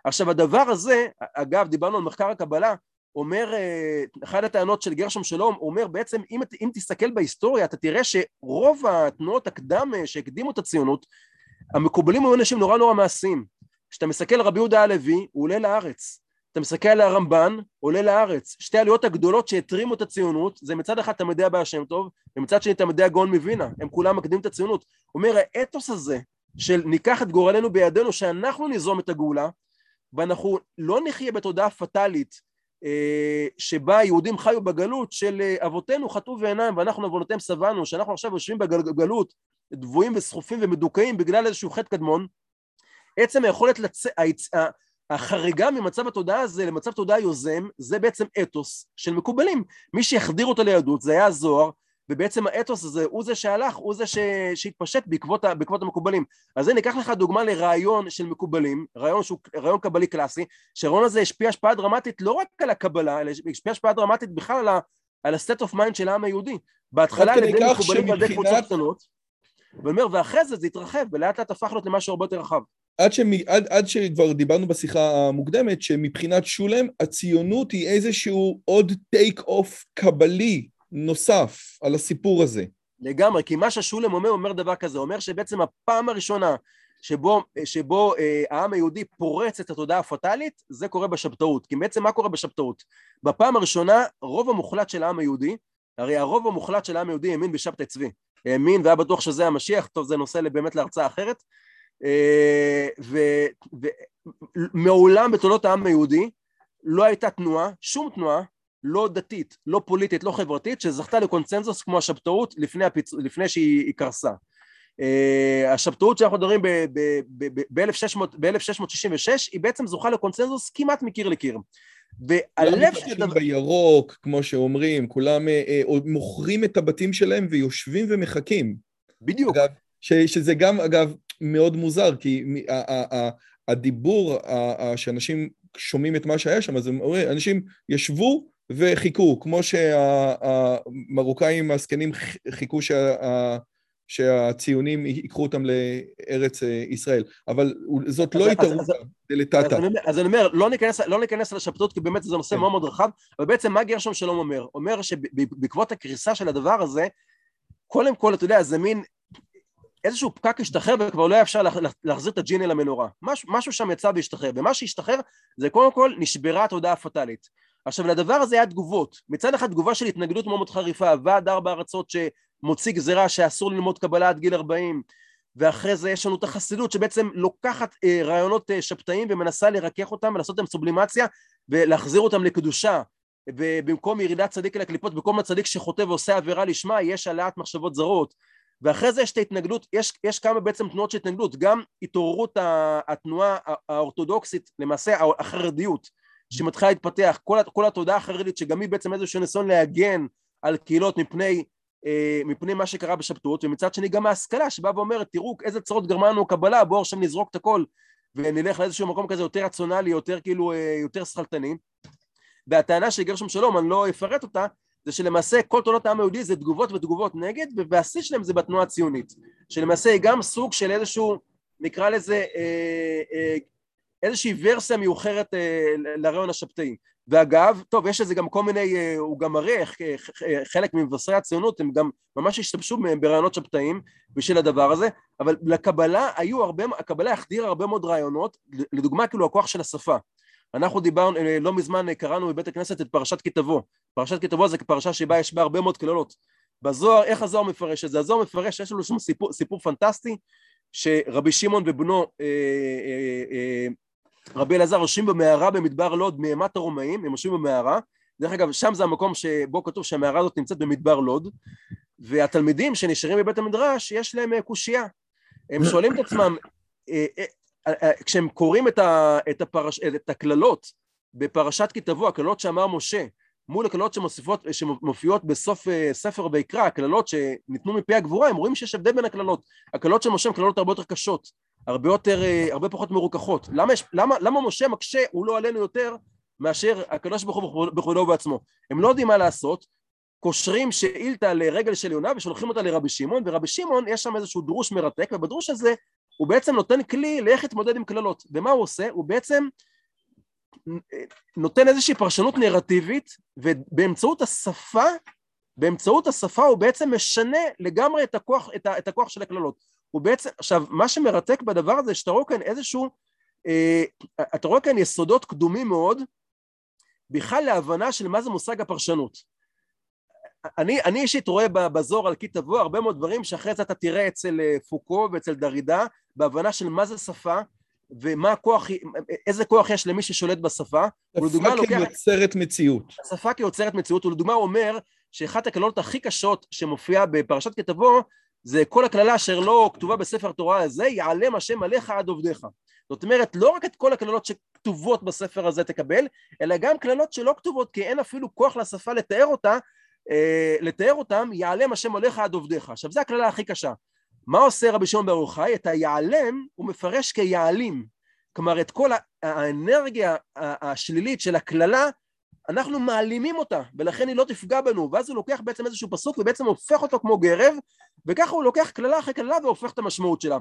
עכשיו הדבר הזה, אגב דיברנו על מחקר הקבלה, אומר, אה, אחת הטענות של גרשום שלום, הוא אומר בעצם אם, אם תסתכל בהיסטוריה אתה תראה שרוב התנועות הקדם אה, שהקדימו את הציונות המקובלים היו אנשים נורא נורא מעשיים. כשאתה מסתכל על רבי יהודה הלוי, הוא עולה לארץ. אתה מסתכל על הרמב"ן, עולה לארץ. שתי העליות הגדולות שהתרימו את הציונות, זה מצד אחד תלמידי הבעל שם טוב, ומצד שני תלמידי הגאון מווינה. הם כולם מקדימים את הציונות. הוא אומר, האתוס הזה של ניקח את גורלנו בידינו, שאנחנו ניזום את הגאולה, ואנחנו לא נחיה בתודעה פטאלית שבה היהודים חיו בגלות של אה, אבותינו חטאו ועיניים ואנחנו עוונותיהם שבענו, שאנחנו עכשיו יושבים בגלות דבויים וסחופים ומדוכאים בגלל איזשהו חטא קדמון, עצם היכולת לצאת, החריגה ממצב התודעה הזה למצב תודעה יוזם, זה בעצם אתוס של מקובלים. מי שהחדיר אותו ליהדות זה היה הזוהר, ובעצם האתוס הזה הוא זה שהלך, הוא זה ש... שהתפשט בעקבות, ה... בעקבות המקובלים. אז הנה, אקח לך דוגמה לרעיון של מקובלים, רעיון שהוא רעיון קבלי קלאסי, שהרעיון הזה השפיע השפעה דרמטית לא רק על הקבלה, אלא השפיע השפעה דרמטית בכלל על ה... על ה-state of mind של העם היהודי. בהתחלה על ידי מקובלים ועל ידי קבוצות קטנות, ואומר, ואחרי זה זה התרחב, ולאט לאט הפך להיות למשהו הרבה יותר רחב. עד, שמ... עד, עד שכבר דיברנו בשיחה המוקדמת, שמבחינת שולם, הציונות היא איזשהו עוד טייק אוף קבלי נוסף על הסיפור הזה. לגמרי, כי מה ששולם אומר, אומר דבר כזה, אומר שבעצם הפעם הראשונה שבו, שבו אה, העם היהודי פורץ את התודעה הפטאלית, זה קורה בשבתאות. כי בעצם מה קורה בשבתאות? בפעם הראשונה, רוב המוחלט של העם היהודי, הרי הרוב המוחלט של העם היהודי האמין בשבתאי צבי. האמין והיה בטוח שזה המשיח, טוב, זה נושא באמת להרצאה אחרת. אה, ומעולם בתולדות העם היהודי לא הייתה תנועה, שום תנועה, לא דתית, לא פוליטית, לא חברתית, שזכתה לקונצנזוס כמו השבתאות לפני, הפיצ... לפני שהיא היא קרסה. Uh, השבתאות שאנחנו מדברים ב-1666 היא בעצם זוכה לקונצנזוס כמעט מקיר לקיר. והלב של הדבר... בירוק, כמו שאומרים, כולם אה, אה, מוכרים את הבתים שלהם ויושבים ומחכים. בדיוק. אגב, ש, שזה גם, אגב, מאוד מוזר, כי ה- ה- ה- הדיבור, ה- ה- שאנשים שומעים את מה שהיה שם, אז הם אומרים, אנשים ישבו וחיכו, כמו שהמרוקאים הזקנים חיכו שה, שהציונים ייקחו אותם לארץ אה, ישראל. אבל זאת אז- לא אז- התערבות אז- אז דלתתא. אומר- אז אני אומר, לא ניכנס, לא ניכנס לשבתות, כי באמת זה נושא כן. מאוד מאוד רחב, אבל בעצם מה גרשום שלום אומר? אומר שבעקבות הקריסה של הדבר הזה, קודם כל, אתה יודע, זה מין איזשהו פקק השתחרר וכבר לא היה אפשר לה- לה- להחזיר את הג'יני למנורה. משהו, משהו שם יצא והשתחרר, ומה שהשתחרר זה קודם כל נשברה התודעה הפטאלית. עכשיו לדבר הזה היה תגובות, מצד אחד תגובה של התנגדות מאוד מאוד חריפה, ועד ארבע ארצות שמוציא גזירה שאסור ללמוד קבלה עד גיל 40, ואחרי זה יש לנו את החסידות שבעצם לוקחת אה, רעיונות אה, שבתאיים ומנסה לרכך אותם ולעשות להם סובלימציה ולהחזיר אותם לקדושה. ובמקום ירידת צדיק אל הקליפות, במקום הצדיק שחוטא ועושה עבירה לשמה, יש העלאת מחשבות זרות. ואחרי זה יש את ההתנגדות, יש, יש כמה בעצם תנועות של התנגדות, גם התעוררות התנועה האורתודוקסית, למעשה החרדיות, שמתחילה להתפתח, כל, כל התודעה החרדית, שגם היא בעצם איזשהו ניסיון להגן על קהילות מפני, אה, מפני מה שקרה בשבתות, ומצד שני גם ההשכלה שבאה ואומרת, תראו איזה צרות גרמה לנו קבלה, בואו עכשיו נזרוק את הכל ונלך לאיזשהו מקום כזה יותר רציונלי, יותר כאילו, אה, יותר שכלתני. והטענה של גרשום שלום, אני לא אפרט אותה, זה שלמעשה כל תולדות העם היהודי זה תגובות ותגובות נגד, והשיא שלהם זה בתנועה הציונית, שלמעשה היא גם סוג של איזשהו, נקרא לזה, אה, אה, איזושהי ורסיה מיוחרת אה, לרעיון השבתאי. ואגב, טוב, יש לזה גם כל מיני, אה, הוא גם מראה איך אה, אה, חלק ממבשרי הציונות הם גם ממש השתמשו ברעיונות שבתאיים בשביל הדבר הזה, אבל לקבלה היו הרבה, הקבלה החדירה הרבה מאוד רעיונות, לדוגמה כאילו הכוח של השפה. אנחנו דיברנו, אה, לא מזמן קראנו בבית הכנסת את פרשת כי תבוא. פרשת כי תבוא זה פרשה שבה יש בה הרבה מאוד קללות. בזוהר, איך הזוהר מפרש את זה? הזוהר מפרש, יש לנו שם סיפור, סיפור פנטסטי, שרבי שמעון ובנו, אה, אה, אה, רבי אלעזר יושבים במערה במדבר לוד מאימת הרומאים, הם יושבים במערה, דרך אגב, שם זה המקום שבו כתוב שהמערה הזאת נמצאת במדבר לוד, והתלמידים שנשארים בבית המדרש, יש להם אה, קושייה. הם שואלים את עצמם, אה, אה, כשהם קוראים את, הקללות בפרשת כי תבוא, הקללות שאמר משה, מול הקללות שמופיעות בסוף ספר ויקרא, הקללות שניתנו מפי הגבורה, הם רואים שיש הבדל בין הקללות. הקללות של משה הן קללות הרבה יותר קשות, הרבה יותר, הרבה פחות מרוככות. למה, למה, למה משה מקשה, הוא לא עלינו יותר, מאשר הקדוש ברוך הוא בכבודו ובעצמו. הם לא יודעים מה לעשות, קושרים שאילתה לרגל של יונה ושולחים אותה לרבי שמעון, ורבי שמעון יש שם איזשהו דרוש מרתק, ובדרוש הזה הוא בעצם נותן כלי לאיך להתמודד עם קללות. ומה הוא עושה? הוא בעצם נותן איזושהי פרשנות נרטיבית, ובאמצעות השפה, באמצעות השפה הוא בעצם משנה לגמרי את הכוח, את, ה, את הכוח של הקללות. הוא בעצם, עכשיו, מה שמרתק בדבר הזה, שאתה רואה כאן איזשהו, אה, אתה רואה כאן יסודות קדומים מאוד, בכלל להבנה של מה זה מושג הפרשנות. אני, אני אישית רואה בזוהר על כי תבוא הרבה מאוד דברים שאחרי זה אתה תראה אצל אה, פוקו ואצל דרידה בהבנה של מה זה שפה ומה הכוח, איזה כוח יש למי ששולט בשפה. שפה כיוצרת מציאות. השפה כיוצרת מציאות, ולדוגמה הוא אומר שאחת הקללות הכי קשות שמופיעה בפרשת כי תבוא זה כל הקללה אשר לא כתובה בספר תורה הזה, יעלם השם עליך עד עובדיך. זאת אומרת, לא רק את כל הקללות שכתובות בספר הזה תקבל, אלא גם קללות שלא כתובות, כי אין אפילו כוח לשפה לתאר אותה, לתאר אותם, יעלם השם עליך עד עובדיך. עכשיו, זו הקללה הכי קשה. מה עושה רבי שמעון ברוך חי? את היעלם הוא מפרש כיעלים. כלומר, את כל האנרגיה השלילית של הקללה, אנחנו מעלימים אותה, ולכן היא לא תפגע בנו, ואז הוא לוקח בעצם איזשהו פסוק ובעצם הופך אותו כמו גרב, וככה הוא לוקח קללה אחרי קללה והופך את המשמעות שלה.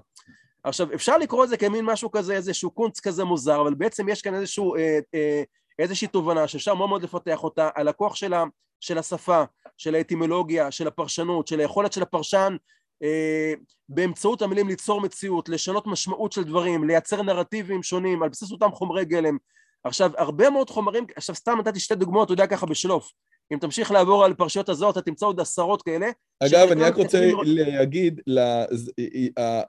עכשיו, אפשר לקרוא את זה כמין משהו כזה, איזשהו קונץ כזה מוזר, אבל בעצם יש כאן איזשהו, אה, אה, איזושהי תובנה שאפשר מאוד מאוד לפתח אותה על הכוח של, ה, של השפה, של האטימולוגיה, של הפרשנות, של היכולת של הפרשן אה, באמצעות המילים ליצור מציאות, לשנות משמעות של דברים, לייצר נרטיבים שונים על בסיס אותם חומרי גלם. עכשיו, הרבה מאוד חומרים, עכשיו סתם נתתי שתי דוגמאות, אתה יודע ככה בשלוף. אם תמשיך לעבור על פרשיות הזאת, אתה תמצא עוד עשרות כאלה. אגב, אני רק רוצה להגיד,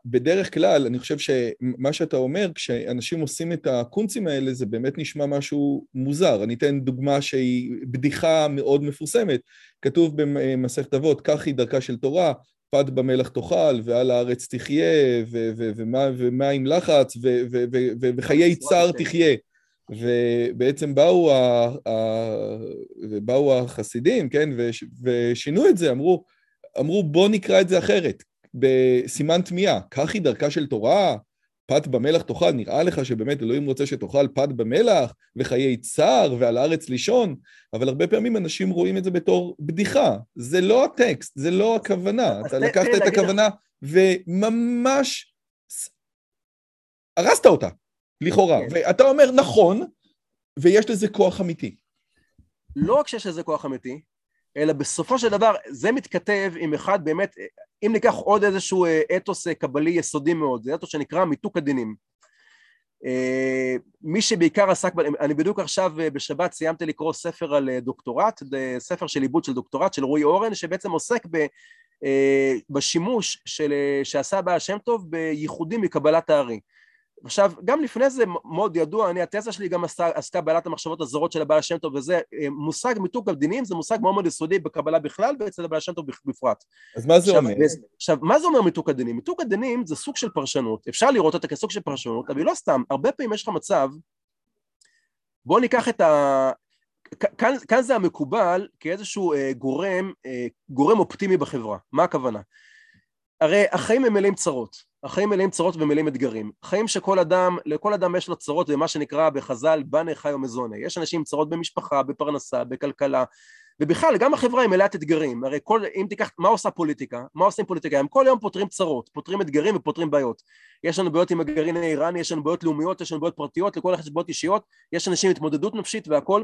בדרך כלל, אני חושב שמה שאתה אומר, כשאנשים עושים את הקונצים האלה, זה באמת נשמע משהו מוזר. אני אתן דוגמה שהיא בדיחה מאוד מפורסמת. כתוב במסכת אבות, כך היא דרכה של תורה, פד במלח תאכל, ועל הארץ תחיה, ומים לחץ, וחיי צער תחיה. ובעצם באו, ה, ה, באו החסידים, כן, וש, ושינו את זה, אמרו, אמרו בוא נקרא את זה אחרת, בסימן תמיהה, כך היא דרכה של תורה, פת במלח תאכל, נראה לך שבאמת אלוהים רוצה שתאכל פת במלח וחיי צער ועל הארץ לישון, אבל הרבה פעמים אנשים רואים את זה בתור בדיחה. זה לא הטקסט, זה לא הכוונה. אתה לקחת את הכוונה וממש הרסת אותה. לכאורה. כן. ואתה אומר, נכון, ויש לזה כוח אמיתי. לא רק שיש לזה כוח אמיתי, אלא בסופו של דבר זה מתכתב עם אחד באמת, אם ניקח עוד איזשהו אה, אתוס אה, קבלי יסודי מאוד, זה אתוס שנקרא מיתוק הדינים. אה, מי שבעיקר עסק, אני בדיוק עכשיו בשבת סיימתי לקרוא ספר על דוקטורט, ספר של עיבוד של דוקטורט של רועי אורן, שבעצם עוסק ב, בשימוש של, שעשה בעל שם טוב בייחודים מקבלת הארי. עכשיו, גם לפני זה מאוד ידוע, אני, התזה שלי גם עסקה, עסקה בעלת המחשבות הזרות של הבעל השם טוב, וזה אה, מושג מיתוג הדינים, זה מושג מאוד מאוד יסודי בקבלה בכלל, ואצל הבעל השם טוב בפרט. אז מה זה עכשיו, אומר? עכשיו, מה זה אומר מיתוג הדינים? מיתוג הדינים זה סוג של פרשנות, אפשר לראות אותה כסוג של פרשנות, אבל לא סתם, הרבה פעמים יש לך מצב, בוא ניקח את ה... כאן, כאן זה המקובל כאיזשהו אה, גורם, אה, גורם אופטימי בחברה, מה הכוונה? הרי החיים הם מלאים צרות, החיים מלאים צרות ומלאים אתגרים. חיים שכל אדם, לכל אדם יש לו צרות ומה שנקרא בחז"ל בנה חי ומזונה. יש אנשים עם צרות במשפחה, בפרנסה, בכלכלה, ובכלל גם החברה היא מלאת אתגרים. הרי כל, אם תיקח, מה עושה פוליטיקה? מה עושים פוליטיקאים? כל יום פותרים צרות, פותרים אתגרים ופותרים בעיות. יש לנו בעיות עם הגרעין האיראני, יש לנו בעיות לאומיות, יש לנו בעיות פרטיות, לכל אחד יש בעיות אישיות, יש אנשים עם התמודדות נפשית והכל.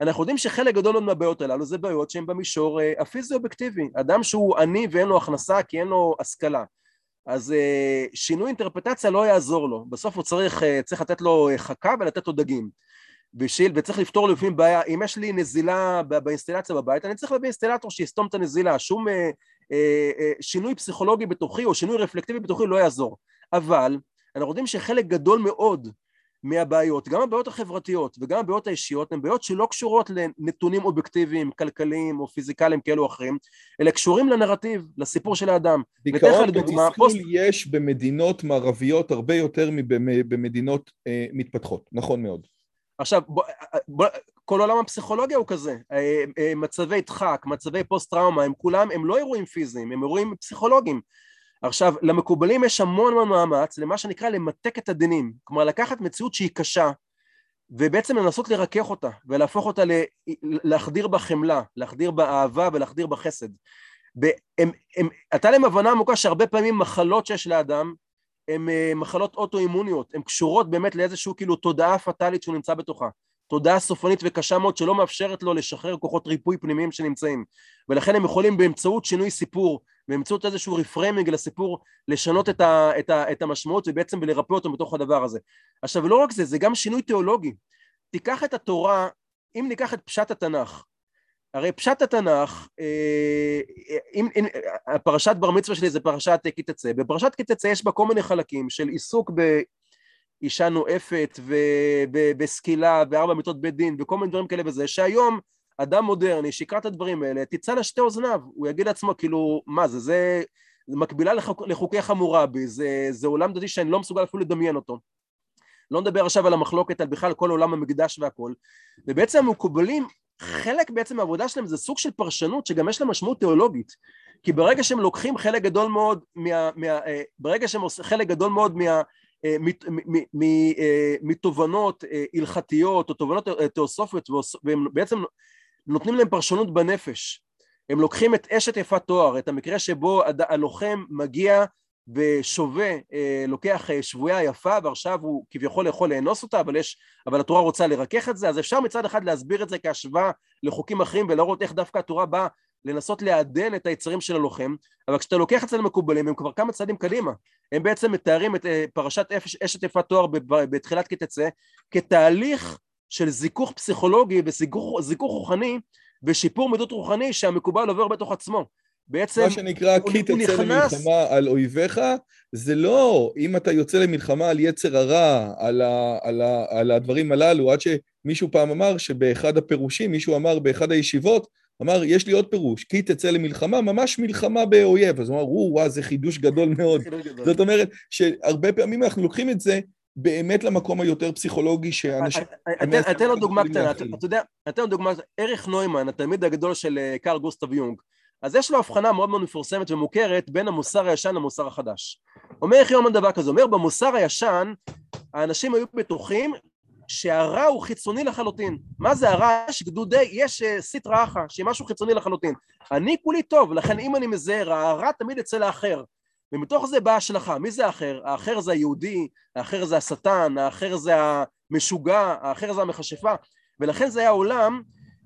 אנחנו יודעים שחלק גדול מהבעיות הללו זה בעיות שהן במישור אה, הפיזי-אובייקטיבי. אדם שהוא עני ואין לו הכנסה כי אין לו השכלה. אז אה, שינוי אינטרפטציה לא יעזור לו, בסוף הוא צריך, אה, צריך לתת לו חכה ולתת לו דגים. בשביל, וצריך לפתור לפעמים בעיה, אם יש לי נזילה באינסטלציה בבית, אני צריך להביא אינסטלטור שיסתום את הנזילה, שום אה, אה, אה, שינוי פסיכולוגי בתוכי או שינוי רפלקטיבי בתוכי לא יעזור. אבל אנחנו יודעים שחלק גדול מאוד מהבעיות, גם הבעיות החברתיות וגם הבעיות האישיות, הן בעיות שלא קשורות לנתונים אובייקטיביים, כלכליים או פיזיקליים כאלו או אחרים, אלא קשורים לנרטיב, לסיפור של האדם. בעיקרון בתסכול פוסט... יש במדינות מערביות הרבה יותר מבמדינות אה, מתפתחות, נכון מאוד. עכשיו, בוא, בוא, כל עולם הפסיכולוגיה הוא כזה, אה, אה, מצבי דחק, מצבי פוסט-טראומה, הם כולם, הם לא אירועים פיזיים, הם אירועים פסיכולוגיים. עכשיו, למקובלים יש המון המון מאמץ למה שנקרא למתק את הדינים, כלומר לקחת מציאות שהיא קשה ובעצם לנסות לרכך אותה ולהפוך אותה, ל... להחדיר בה חמלה, להחדיר בה אהבה ולהחדיר בה חסד. הייתה להם הבנה עמוקה שהרבה פעמים מחלות שיש לאדם הן אה, מחלות אוטואימוניות, הן קשורות באמת לאיזשהו כאילו תודעה פטאלית שהוא נמצא בתוכה. תודעה סופנית וקשה מאוד שלא מאפשרת לו לשחרר כוחות ריפוי פנימיים שנמצאים. ולכן הם יכולים באמצעות שינוי סיפור באמצעות איזשהו reframing לסיפור לשנות את, ה, את, ה, את המשמעות ובעצם לרפא אותו בתוך הדבר הזה. עכשיו לא רק זה זה גם שינוי תיאולוגי. תיקח את התורה אם ניקח את פשט התנ"ך הרי פשט התנ"ך, אה, אם, אם, הפרשת בר מצווה שלי זה פרשת כי תצא, בפרשת כי תצא יש בה כל מיני חלקים של עיסוק אישה נואפת ובסקילה וארבע מיתות בית דין וכל מיני דברים כאלה וזה, שהיום אדם מודרני שיקרא את הדברים האלה, תצא לשתי אוזניו, הוא יגיד לעצמו כאילו, מה זה, זה, מקבילה לחוק, לחוקי חמורבי, זה, זה עולם דתי שאני לא מסוגל אפילו לדמיין אותו. לא נדבר עכשיו על המחלוקת, על בכלל כל עולם המקדש והכל, ובעצם המקובלים, חלק בעצם מהעבודה שלהם זה סוג של פרשנות שגם יש לה משמעות תיאולוגית, כי ברגע שהם לוקחים חלק גדול מאוד מה... מה אה, ברגע שהם עושים חלק גדול מאוד מה... אה, אה, מתובנות אה, הלכתיות או תובנות תיאוסופיות והם בעצם נותנים להם פרשנות בנפש. הם לוקחים את אשת יפת תואר, את המקרה שבו הלוחם מגיע ושווה, לוקח שבויה יפה ועכשיו הוא כביכול יכול לאנוס אותה אבל, יש, אבל התורה רוצה לרכך את זה אז אפשר מצד אחד להסביר את זה כהשוואה לחוקים אחרים ולראות איך דווקא התורה באה לנסות לעדן את היצרים של הלוחם, אבל כשאתה לוקח את זה למקובלים הם כבר כמה צעדים קדימה, הם בעצם מתארים את אה, פרשת אשת יפת תואר בתחילת כי תצא כתהליך של זיכוך פסיכולוגי וזיכוך רוחני ושיפור מידות רוחני שהמקובל עובר בתוך עצמו. בעצם מה שנקרא כי תצא נכנס... למלחמה על אויביך, זה לא אם אתה יוצא למלחמה על יצר הרע, על, ה, על, ה, על הדברים הללו, עד שמישהו פעם אמר שבאחד הפירושים, מישהו אמר באחד הישיבות, אמר, יש לי עוד פירוש, כי תצא למלחמה, ממש מלחמה באויב. אז הוא אמר, וואו, זה חידוש גדול מאוד. זאת אומרת, שהרבה פעמים אנחנו לוקחים את זה באמת למקום היותר פסיכולוגי שאנשים... אתן לו דוגמה קטנה, אתה יודע, אתן לו דוגמה, ערך נוימן, התלמיד הגדול של אה, קרל גוסטב יונג, אז יש לו הבחנה מאוד מאוד מפורסמת ומוכרת בין המוסר הישן למוסר החדש. אומר איך יומן דבר כזה, אומר במוסר הישן האנשים היו בטוחים שהרע הוא חיצוני לחלוטין. מה זה הרע? יש גדודי, יש אה, סטרא אחא, שהיא משהו חיצוני לחלוטין. אני כולי טוב, לכן אם אני מזהה רע, הרע תמיד אצל האחר. ומתוך זה באה השלכה. מי זה האחר? האחר זה היהודי, האחר זה השטן, האחר זה המשוגע, האחר זה המכשפה. ולכן זה היה עולם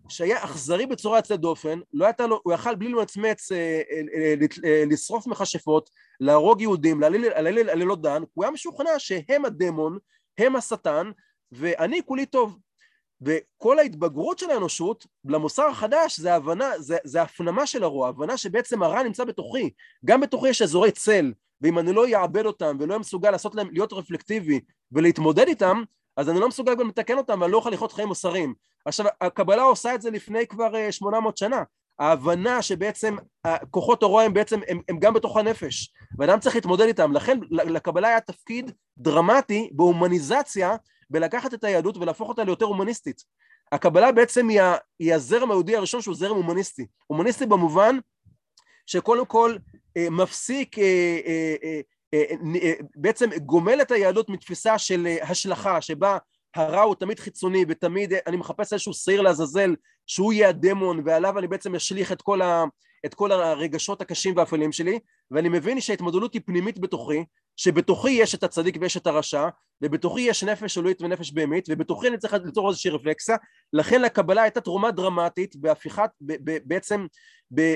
שהיה אכזרי בצורה יוצאת דופן, לא הייתה לו, הוא יכל בלי למצמץ אה, אה, לשרוף מכשפות, להרוג יהודים, להלל עלילות דן, הוא היה משוכנע שהם הדמון, הם השטן, ואני כולי טוב. וכל ההתבגרות של האנושות למוסר החדש זה הבנה, זה, זה הפנמה של הרוע, הבנה שבעצם הרע נמצא בתוכי, גם בתוכי יש אזורי צל, ואם אני לא אעבד אותם ולא אהיה מסוגל לעשות להם, להיות רפלקטיבי ולהתמודד איתם, אז אני לא מסוגל גם לתקן אותם ואני לא אוכל לחיות חיים מוסריים. עכשיו, הקבלה עושה את זה לפני כבר 800 אה, שנה. ההבנה שבעצם כוחות הרוע הם בעצם, הם, הם גם בתוך הנפש, ואדם צריך להתמודד איתם. לכן לקבלה היה תפקיד דרמטי בהומניזציה בלקחת את היהדות ולהפוך אותה ליותר הומניסטית. הקבלה בעצם היא, היא הזרם היהודי הראשון שהוא זרם הומניסטי. הומניסטי במובן שקודם כל אה, מפסיק, אה, אה, בעצם גומל את היהדות מתפיסה של השלכה שבה הרע הוא תמיד חיצוני ותמיד אני מחפש איזשהו שעיר לעזאזל שהוא יהיה הדמון ועליו אני בעצם אשליך את כל, ה, את כל הרגשות הקשים והאפלים שלי ואני מבין שההתמודדות היא פנימית בתוכי שבתוכי יש את הצדיק ויש את הרשע ובתוכי יש נפש אלוהית ונפש בהמית ובתוכי אני צריך ליצור איזושהי רפלקסיה לכן לקבלה הייתה תרומה דרמטית בהפיכת בעצם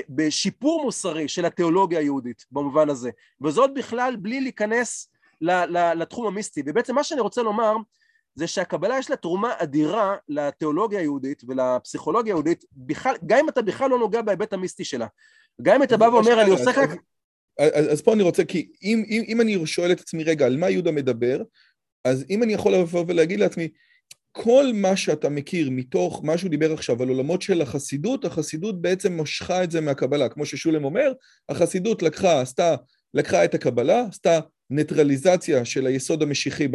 בשיפור מוסרי של התיאולוגיה היהודית במובן הזה. וזאת בכלל בלי להיכנס לתחום המיסטי. ובעצם מה שאני רוצה לומר זה שהקבלה יש לה תרומה אדירה לתיאולוגיה היהודית ולפסיכולוגיה היהודית, בכלל, גם אם אתה בכלל לא נוגע בהיבט המיסטי שלה. גם אם אתה בא ואומר, אני עושה רק... אז, אז פה אני רוצה, כי אם, אם, אם אני שואל את עצמי, רגע, על מה יהודה מדבר, אז אם אני יכול לבוא ולהגיד לעצמי, כל מה שאתה מכיר מתוך מה שהוא דיבר עכשיו על עולמות של החסידות, החסידות בעצם משכה את זה מהקבלה. כמו ששולם אומר, החסידות לקחה, עשתה, לקחה את הקבלה, עשתה ניטרליזציה של היסוד המשיחי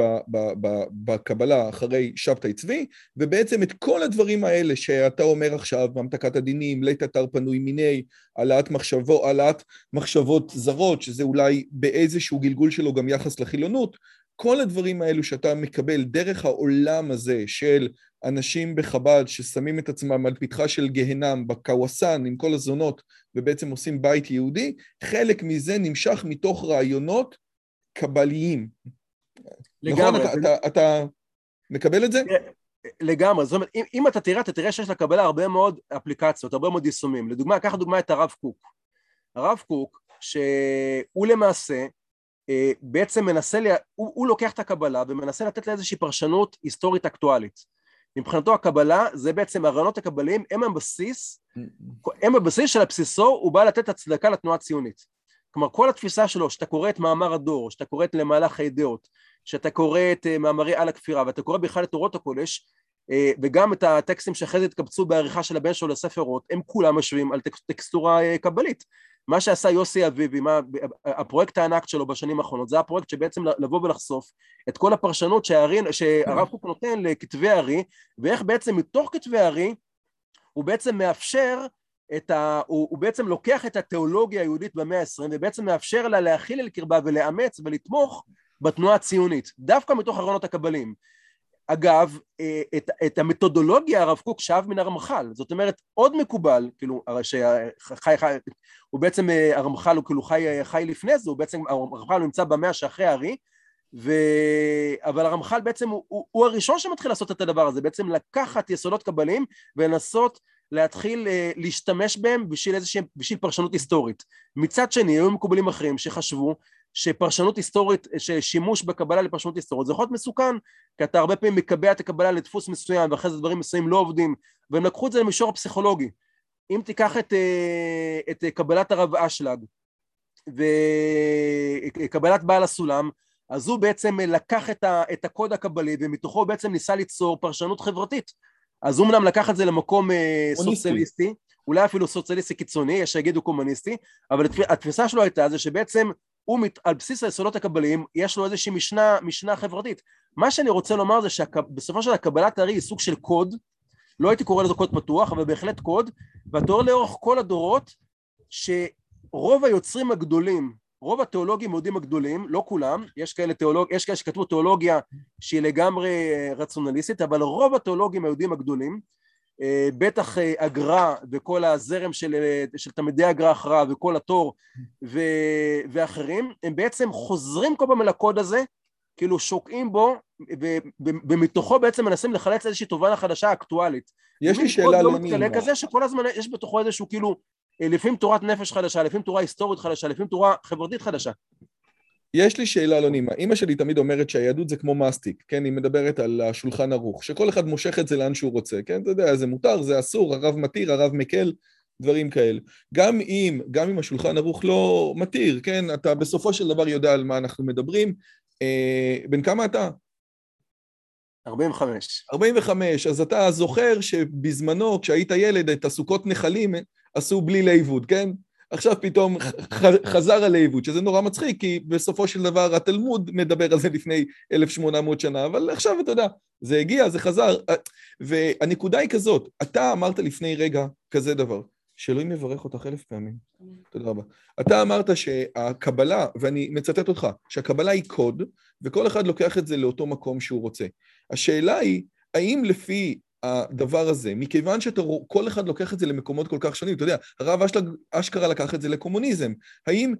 בקבלה אחרי שבתאי צבי, ובעצם את כל הדברים האלה שאתה אומר עכשיו, המתקת הדינים, לית אתר פנוי מיני, העלאת מחשבות, העלאת מחשבות זרות, שזה אולי באיזשהו גלגול שלו גם יחס לחילונות, כל הדברים האלו שאתה מקבל דרך העולם הזה של אנשים בחב"ד ששמים את עצמם על פתחה של גהנם בקוואסן עם כל הזונות ובעצם עושים בית יהודי, חלק מזה נמשך מתוך רעיונות קבליים. לגמרי. נכון? אתה, אתה, אתה מקבל את זה? לגמרי, זאת אומרת, אם, אם אתה תראה, אתה תראה שיש לקבלה הרבה מאוד אפליקציות, הרבה מאוד יישומים. לדוגמה, קח דוגמה את הרב קוק. הרב קוק, שהוא למעשה בעצם מנסה, לה, הוא, הוא לוקח את הקבלה ומנסה לתת לה איזושהי פרשנות היסטורית אקטואלית. מבחינתו הקבלה זה בעצם הרעיונות הקבליים הם הבסיס, הם הבסיס של הבסיסו הוא בא לתת הצדקה לתנועה הציונית. כלומר כל התפיסה שלו שאתה קורא את מאמר הדור, שאתה קורא את למהלך הידיעות, שאתה קורא את אה, מאמרי על הכפירה ואתה קורא בכלל את תורות הקודש אה, וגם את הטקסטים שאחרי זה התקבצו בעריכה של הבן שלו לספרות הם כולם משווים על טקסטורה קבלית מה שעשה יוסי אביבי, מה, הפרויקט הענק שלו בשנים האחרונות, זה הפרויקט שבעצם לבוא ולחשוף את כל הפרשנות שהרב כן. קוק נותן לכתבי הארי, ואיך בעצם מתוך כתבי הארי הוא בעצם מאפשר את ה... הוא, הוא בעצם לוקח את התיאולוגיה היהודית במאה העשרים ובעצם מאפשר לה להכיל אל קרבה ולאמץ ולתמוך בתנועה הציונית, דווקא מתוך הרעיונות הקבליים. אגב, אה, את, את המתודולוגיה הרב קוק שאב מן הרמח"ל, זאת אומרת עוד מקובל, כאילו, שחי, חי, הוא בעצם, אה, הרמח"ל הוא כאילו חי, חי לפני זה, הוא בעצם, הרמח"ל נמצא במאה שאחרי הארי, ו... אבל הרמח"ל בעצם הוא, הוא, הוא הראשון שמתחיל לעשות את הדבר הזה, בעצם לקחת יסודות קבליים ולנסות להתחיל להשתמש בהם בשביל איזושהי, בשביל פרשנות היסטורית. מצד שני, היו מקובלים אחרים שחשבו שפרשנות היסטורית, ששימוש בקבלה לפרשנות היסטורית זה יכול להיות מסוכן, כי אתה הרבה פעמים מקבע את הקבלה לדפוס מסוים ואחרי זה דברים מסוימים לא עובדים, והם לקחו את זה למישור הפסיכולוגי. אם תיקח את, אה, את קבלת הרב אשלג וקבלת בעל הסולם, אז הוא בעצם לקח את, ה, את הקוד הקבלי ומתוכו בעצם ניסה ליצור פרשנות חברתית. אז הוא אמנם לקח את זה למקום אה, סוציאליסטי, אולי אפילו סוציאליסטי קיצוני, יש שיגידו קומוניסטי, אבל התפיסה שלו הייתה זה שבעצם הוא מת, על בסיס היסודות הקבליים יש לו איזושהי משנה, משנה חברתית. מה שאני רוצה לומר זה שבסופו של דבר קבלת הארי היא סוג של קוד, לא הייתי קורא לזה קוד פתוח, אבל בהחלט קוד, ואתה רואה לאורך כל הדורות שרוב היוצרים הגדולים, רוב התיאולוגים יהודים הגדולים, לא כולם, יש כאלה, תיאולוג, יש כאלה שכתבו תיאולוגיה שהיא לגמרי רציונליסטית, אבל רוב התיאולוגים היהודים הגדולים אה, בטח אה, הגר"א וכל הזרם של, אה, של תלמידי הגר"א אחריו וכל התור ו, ואחרים, הם בעצם חוזרים כל פעם אל הקוד הזה, כאילו שוקעים בו, ומתוכו בעצם מנסים לחלץ איזושהי תובנה חדשה אקטואלית. יש לי שאלה לא מתגלה כזה שכל הזמן יש בתוכו איזשהו כאילו, לפעמים תורת נפש חדשה, לפעמים תורה היסטורית חדשה, לפעמים תורה חברתית חדשה. יש לי שאלה לא נעימה. אימא שלי תמיד אומרת שהיהדות זה כמו מסטיק, כן? היא מדברת על השולחן ערוך, שכל אחד מושך את זה לאן שהוא רוצה, כן? אתה יודע, זה מותר, זה אסור, הרב מתיר, הרב מקל, דברים כאלה. גם אם, גם אם השולחן ערוך לא מתיר, כן? אתה בסופו של דבר יודע על מה אנחנו מדברים. אה, בן כמה אתה? 45. 45, אז אתה זוכר שבזמנו, כשהיית ילד, את הסוכות נחלים עשו בלי ליבוד, כן? עכשיו פתאום חזר על העיוות, שזה נורא מצחיק, כי בסופו של דבר התלמוד מדבר על זה לפני 1800 שנה, אבל עכשיו אתה יודע, זה הגיע, זה חזר. והנקודה היא כזאת, אתה אמרת לפני רגע כזה דבר, שאלוהים יברך אותך אלף פעמים. תודה רבה. אתה אמרת שהקבלה, ואני מצטט אותך, שהקבלה היא קוד, וכל אחד לוקח את זה לאותו מקום שהוא רוצה. השאלה היא, האם לפי הדבר הזה, מכיוון שכל אחד לוקח את זה למקומות כל כך שונים, אתה יודע, הרב אשלג, אשכרה לקח את זה לקומוניזם, האם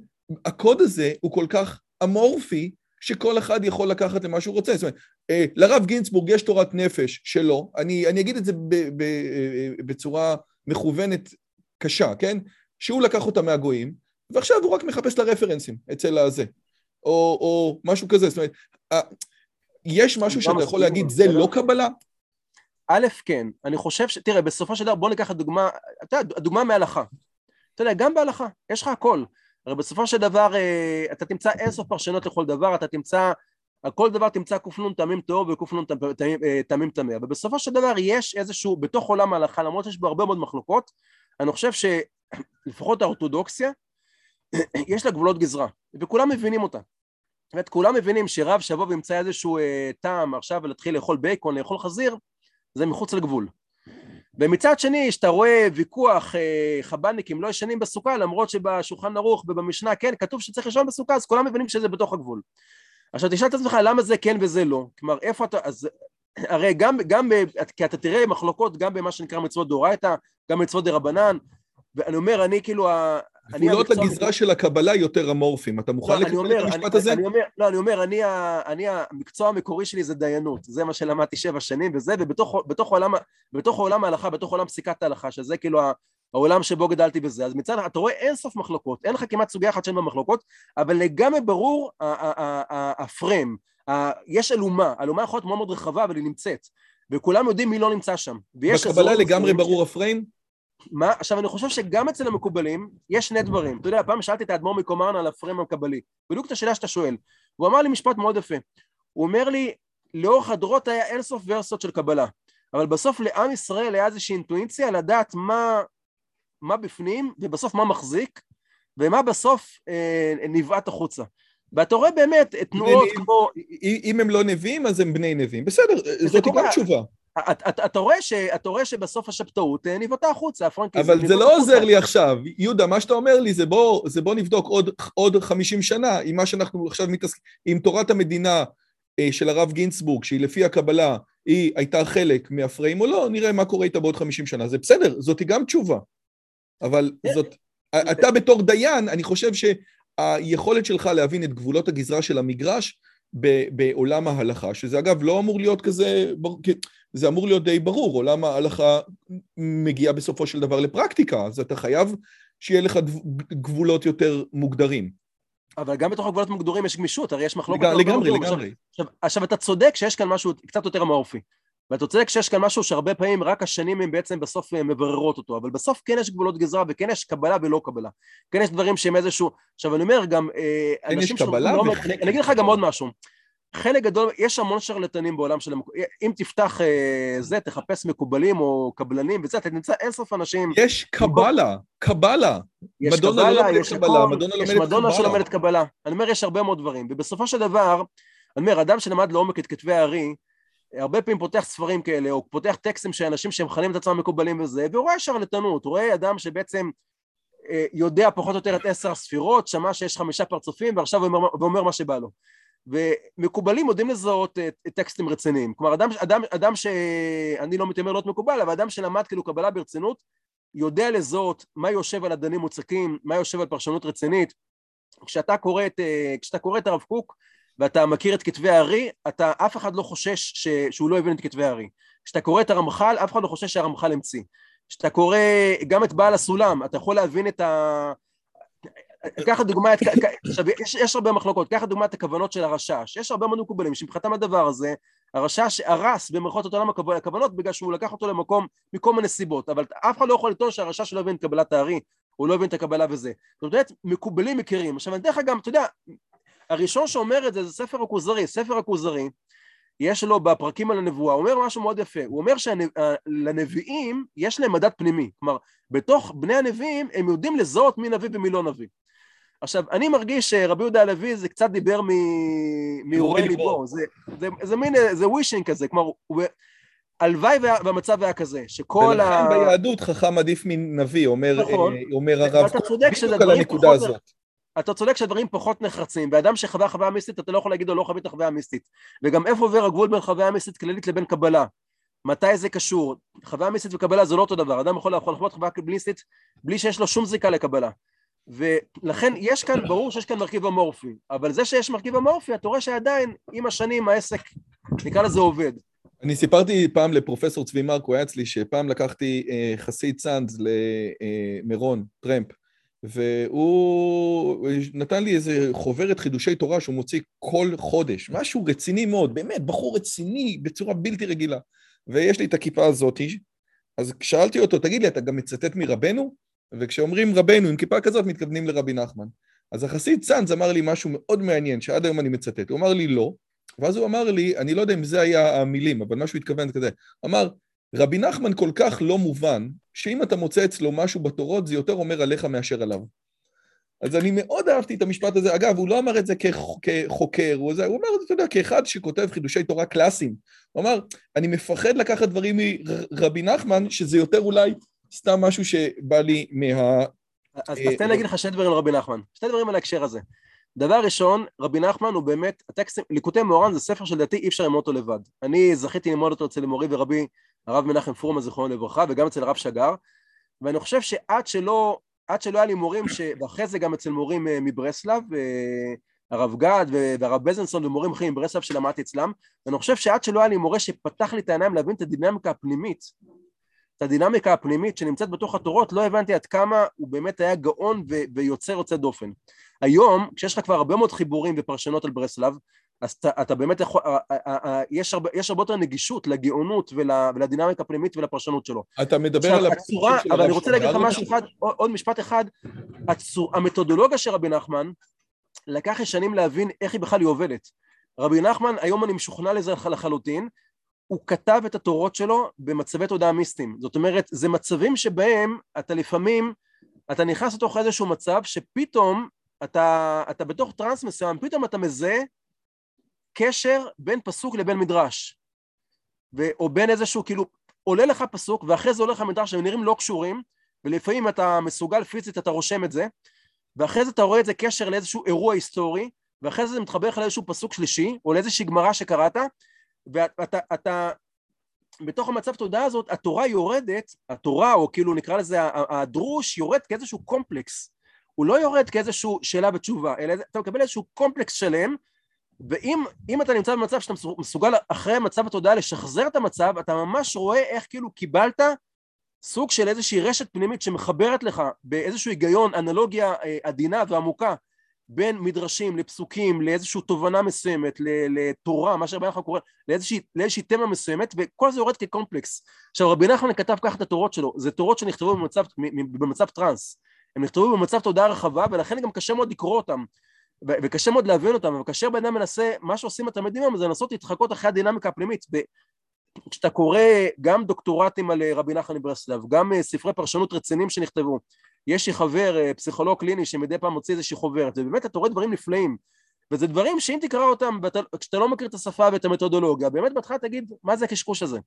הקוד הזה הוא כל כך אמורפי, שכל אחד יכול לקחת למה שהוא רוצה. זאת אומרת, אה, לרב גינצבורג יש תורת נפש שלו, אני, אני אגיד את זה ב, ב, אה, בצורה מכוונת קשה, כן? שהוא לקח אותה מהגויים, ועכשיו הוא רק מחפש את הרפרנסים אצל הזה, או, או משהו כזה. זאת אומרת, יש משהו שאתה יכול להגיד, זה בסדר. לא קבלה? א', כן. אני חושב ש... תראה, בסופו של דבר, בוא ניקח את דוגמה, אתה יודע, דוגמה מההלכה. אתה יודע, גם בהלכה, יש לך הכל. הרי בסופו של דבר, אה, אתה תמצא אינסוף פרשנות לכל דבר, אתה תמצא, על כל דבר תמצא ק"ן תמים טהור וק"ן תמים- אה, טמא. אבל בסופו של דבר יש איזשהו, בתוך עולם ההלכה, למרות שיש בו הרבה מאוד מחלוקות, אני חושב שלפחות האורתודוקסיה, [CLEARS THROAT] יש לה גבולות גזרה, וכולם מבינים אותה. זאת אומרת, כולם מבינים שרב שיבוא וימצא איזשהו אה, טעם עכשיו ולהתחיל לאכול בייקון, לאכול חזיר, זה מחוץ לגבול. ומצד שני, כשאתה רואה ויכוח אה, חב"דניקים לא ישנים בסוכה, למרות שבשולחן ערוך ובמשנה כן, כתוב שצריך לישון בסוכה, אז כולם מבינים שזה בתוך הגבול. עכשיו תשאל את עצמך למה זה כן וזה לא, כלומר איפה אתה, אז הרי גם, גם כי אתה תראה מחלוקות גם במה שנקרא מצוות דאורייתא, גם מצוות דרבנן, ואני אומר, אני כאילו, גבולות הגזרה של הקבלה יותר אמורפיים. אתה מוכן לא, לקבל את המשפט הזה? לא, אני אומר, אני, המקצוע המקורי שלי זה דיינות, זה מה שלמדתי שבע שנים וזה, ובתוך בתוך עולם, ההלכה, בתוך עולם פסיקת ההלכה, שזה כאילו העולם שבו גדלתי בזה, אז מצד אתה רואה אין סוף מחלוקות, אין לך כמעט סוגיה אחת שאין בה מחלוקות, אבל לגמרי ברור הפריים, יש אלומה, אלומה יכולה להיות מאוד מאוד רחבה, אבל היא נמצאת, וכולם יודעים מי לא נמצא שם. בקבלה לגמרי ברור הפריים? מה? עכשיו אני חושב שגם אצל המקובלים יש שני דברים. אתה יודע, פעם שאלתי את האדמו"ר מקומרן על הפריים הקבלי, בדיוק את השאלה שאתה שואל. הוא אמר לי משפט מאוד יפה. הוא אומר לי, לאורך הדורות היה אינסוף ורסות של קבלה, אבל בסוף לעם ישראל היה איזושהי אינטואיציה לדעת מה, מה בפנים, ובסוף מה מחזיק, ומה בסוף אה, נבעט החוצה. ואתה רואה באמת תנועות נביאים. כמו... אם הם לא נביאים, אז הם בני נביאים. בסדר, זאת. גם תשובה. אתה, רואה שבסוף השבתאות אה, נבעטה החוצה, הפרנקיזם. אבל זה לא. עוזר לי עכשיו. יהודה, מה שאתה אומר לי זה בוא, זה בוא נבדוק עוד, עוד 50 שנה עם מה שאנחנו עכשיו מתעסקים, עם תורת המדינה אה, של הרב גינצבורג, שהיא לפי הקבלה, היא הייתה חלק מהפריים או לא, נראה מה קורה איתה בעוד 50 שנה. זה בסדר, זאת גם תשובה. אבל כן. זאת, אתה בתור דיין, אני חושב שהיכולת שלך להבין את גבולות הגזרה של המגרש בעולם ההלכה, שזה אגב לא אמור להיות כזה, זה אמור להיות די ברור, עולם ההלכה מגיע בסופו של דבר לפרקטיקה, אז אתה חייב שיהיה לך גבולות יותר מוגדרים. אבל גם בתוך הגבולות המוגדרים יש גמישות, הרי יש מחלוקת... לגמרי. לגמרי. עכשיו, עכשיו, אתה צודק שיש כאן משהו קצת יותר אמורפי. ואתה צודק שיש כאן משהו שהרבה פעמים רק השנים הם בעצם בסוף אה, מבררות אותו, אבל בסוף כן יש גבולות גזרה וכן יש קבלה ולא קבלה. כן יש דברים שהם איזשהו... עכשיו אני אומר גם, כן יש אנשים שלומדים קבלה לעומק- וחלק אני אגיד לך גם עוד משהו. חלק גדול, יש המון שרלטנים בעולם של המק... אם תפתח אה, זה, תחפש מקובלים או קבלנים וזה, אתה תמצא אינסוף אנשים. יש קבלה, קבלה. יש מדונה לא קבלה, לומדת יש קבלה, מדונה יש מדונה. שלומדת קבלה. אני אומר, יש הרבה מאוד דברים. ובסופו של דבר, אני אומר, אדם שלמד לעומק את כתבי הארי, הרבה פעמים פותח ספרים כאלה, או פותח טקסטים של אנשים שמכנים את עצמם מקובלים וזה, והוא רואה שרלטנות, הוא רואה אדם שבעצם אה, יודע פחות או יותר את עשר הספירות, שמע שיש חמישה פרצופים, ועכשיו הוא אומר, ואומר מה שבא לו. ומקובלים יודעים לזהות אה, טקסטים רציניים. כלומר, אדם, אדם, אדם שאני לא מתיימר להיות מקובל, אבל אדם שלמד כאילו קבלה ברצינות, יודע לזהות מה יושב על אדנים מוצקים, מה יושב על פרשנות רצינית. כשאתה קורא את, אה, כשאתה קורא את הרב קוק ואתה מכיר את כתבי הארי, אתה אף אחד לא חושש ש, שהוא לא הבין את כתבי הארי. כשאתה קורא את הרמח"ל, אף אחד לא חושש שהרמח"ל המציא. כשאתה קורא גם את בעל הסולם, אתה יכול להבין את ה... קח דוגמא. עכשיו יש, יש הרבה מחלוקות, קח דוגמא את הכוונות של הרשש, יש הרבה מאוד מקובלים שמבחינתם הדבר הזה, הרשש הרס במרכאות את עולם הכו- הכוונות בגלל שהוא לקח אותו למקום מכל מיני סיבות, אבל אף אחד לא יכול לטעון שהרשש לא הבין את קבלת הארי, הוא לא הבין את הקבלה וזה. זאת אומרת, מקובלים מכירים. עכשיו אני אתן לך גם, אתה יודע, הראשון שאומר את זה זה ספר הכוזרי, ספר הכוזרי, יש לו בפרקים על הנבואה, הוא אומר משהו מאוד יפה, הוא אומר שלנביאים יש להם מדד פנימי, כלומר בתוך בני הנביאים הם יודעים לזהות מי נביא ומי לא נביא. עכשיו, אני מרגיש שרבי יהודה הלוי זה קצת דיבר מאורי ליבו, זה, זה, זה מין, זה ווישינג כזה, כלומר, הלוואי וה- והמצב היה כזה, שכל ולכן ה... ביהדות חכם עדיף מנביא, אומר, נכון. אה, אומר הרב, שזה בדיוק על הנקודה פחות- הזאת. אתה צודק שהדברים פחות נחרצים, ואדם שחווה חוויה מיסטית, אתה לא יכול להגיד לו לא חווית חוויה מיסטית. וגם איפה עובר הגבול בין חוויה מיסטית כללית לבין קבלה? מתי זה קשור? חוויה מיסטית וקבלה זה לא אותו דבר, אדם יכול לחוות חוויה מיסטית בלי שיש לו שום זיקה לקבלה. ולכן יש כאן, ברור שיש כאן מרכיב אמורפי, אבל זה שיש מרכיב אמורפי, אתה רואה שעדיין עם השנים העסק, נקרא לזה עובד. אני סיפרתי פעם לפרופסור צבי מרק, הוא היה אצלי, שפעם לקחתי אה, חסיד צאנז למירון, טרמפ, והוא נתן לי איזה חוברת חידושי תורה שהוא מוציא כל חודש, משהו רציני מאוד, באמת, בחור רציני בצורה בלתי רגילה. ויש לי את הכיפה הזאתי, אז שאלתי אותו, תגיד לי, אתה גם מצטט מרבנו? וכשאומרים רבנו עם כיפה כזאת, מתכוונים לרבי נחמן. אז החסיד צאנז אמר לי משהו מאוד מעניין, שעד היום אני מצטט. הוא אמר לי לא, ואז הוא אמר לי, אני לא יודע אם זה היה המילים, אבל מה שהוא התכוון כזה, אמר, רבי נחמן כל כך לא מובן, שאם אתה מוצא אצלו משהו בתורות, זה יותר אומר עליך מאשר עליו. אז אני מאוד אהבתי את המשפט הזה. אגב, הוא לא אמר את זה כחוקר, הוא, זה, הוא אמר את זה, אתה יודע, כאחד שכותב חידושי תורה קלאסיים. הוא אמר, אני מפחד לקחת דברים מרבי נחמן, שזה יותר אולי סתם משהו שבא לי מה... אז, תן להגיד לך שני דברים על רבי נחמן, שני דברים על ההקשר הזה. דבר ראשון, רבי נחמן הוא באמת, הטקסטים, ליקוטי מאורן זה ספר שלדעתי אי אפשר ללמוד אותו לבד. אני זכיתי ללמוד אותו אצל מורי ורבי הרב מנחם פורמן זיכרונו לברכה, וגם אצל הרב שגר, ואני חושב שעד שלא, עד שלא היה לי מורים, ש... ואחרי זה גם אצל מורים אה, מברסלב, אה, הרב גד והרב בזנסון ומורים אחרים מברסלב שלמדתי אצלם, ואני חושב שעד שלא היה לי מורה שפתח לי את העיניים להבין את הדינמיקה הפנימית, את הדינמיקה הפנימית שנמצאת בתוך התורות, לא הבנתי עד כמה הוא באמת היה גאון ו... ויוצר יוצא דופן. היום, כשיש לך כבר הרבה מאוד חיבורים ופרשנות על ברסלב, אז אתה, אתה באמת יכול, יש הרבה, יש הרבה יותר נגישות לגאונות ול, ולדינמיקה הפנימית ולפרשנות שלו. אתה מדבר על הצורה, אבל אני רוצה להגיד לך משהו אחד, עוד משפט אחד, הצור, המתודולוגיה של רבי נחמן, לקח לי שנים להבין איך היא בכלל היא עובדת. רבי נחמן, היום אני משוכנע לזה לחלוטין, הוא כתב את התורות שלו במצבי תודעה מיסטיים. זאת אומרת, זה מצבים שבהם אתה לפעמים, אתה נכנס לתוך איזשהו מצב שפתאום אתה, אתה בתוך טראנס מסוים, פתאום אתה מזהה קשר בין פסוק לבין מדרש. ו, או בין איזשהו, כאילו, עולה לך פסוק ואחרי זה עולה לך מדרש שהם נראים לא קשורים, ולפעמים אתה מסוגל פיזית, אתה רושם את זה, ואחרי זה אתה רואה את זה קשר לאיזשהו אירוע היסטורי, ואחרי זה זה מתחבר לך לאיזשהו פסוק שלישי, או לאיזושהי גמרא שקראת, ואתה, אתה, בתוך המצב תודעה הזאת, התורה יורדת, התורה, או כאילו נקרא לזה, הדרוש יורד כאיזשהו קומפלקס. הוא לא יורד כאיזשהו שאלה ותשובה, אלא אתה מקבל איזשהו קומפלקס שלם, ואם אתה נמצא במצב שאתה מסוגל אחרי מצב התודעה לשחזר את המצב, אתה ממש רואה איך כאילו קיבלת סוג של איזושהי רשת פנימית שמחברת לך באיזשהו היגיון, אנלוגיה אה, עדינה ועמוקה בין מדרשים לפסוקים, לאיזושהי תובנה מסוימת, לתורה, מה שרבי נחמן קורא, לאיזושהי, לאיזושהי תמה מסוימת, וכל זה יורד כקומפלקס. עכשיו רבי נחמן כתב ככה את התורות שלו, זה תורות שנכתבו במצב, במצב טראנס, הם נכתבו במצב תודעה רחבה, ולכן גם קשה מאוד לקרוא אותם. וקשה מאוד להבין אותם, וכאשר בן אדם מנסה, מה שעושים התלמידים היום זה לנסות להתחקות אחרי הדינמיקה הפנימית. כשאתה קורא גם דוקטורטים על אה, רבי נחמן מברסלב, גם אה, ספרי פרשנות רציניים שנכתבו, יש לי חבר, אה, פסיכולוג קליני, שמדי פעם מוציא איזושהי חוברת, ובאמת אתה רואה דברים נפלאים. וזה דברים שאם תקרא אותם, כשאתה לא מכיר את השפה ואת המתודולוגיה, באמת בהתחלה תגיד, מה זה הקשקוש הזה?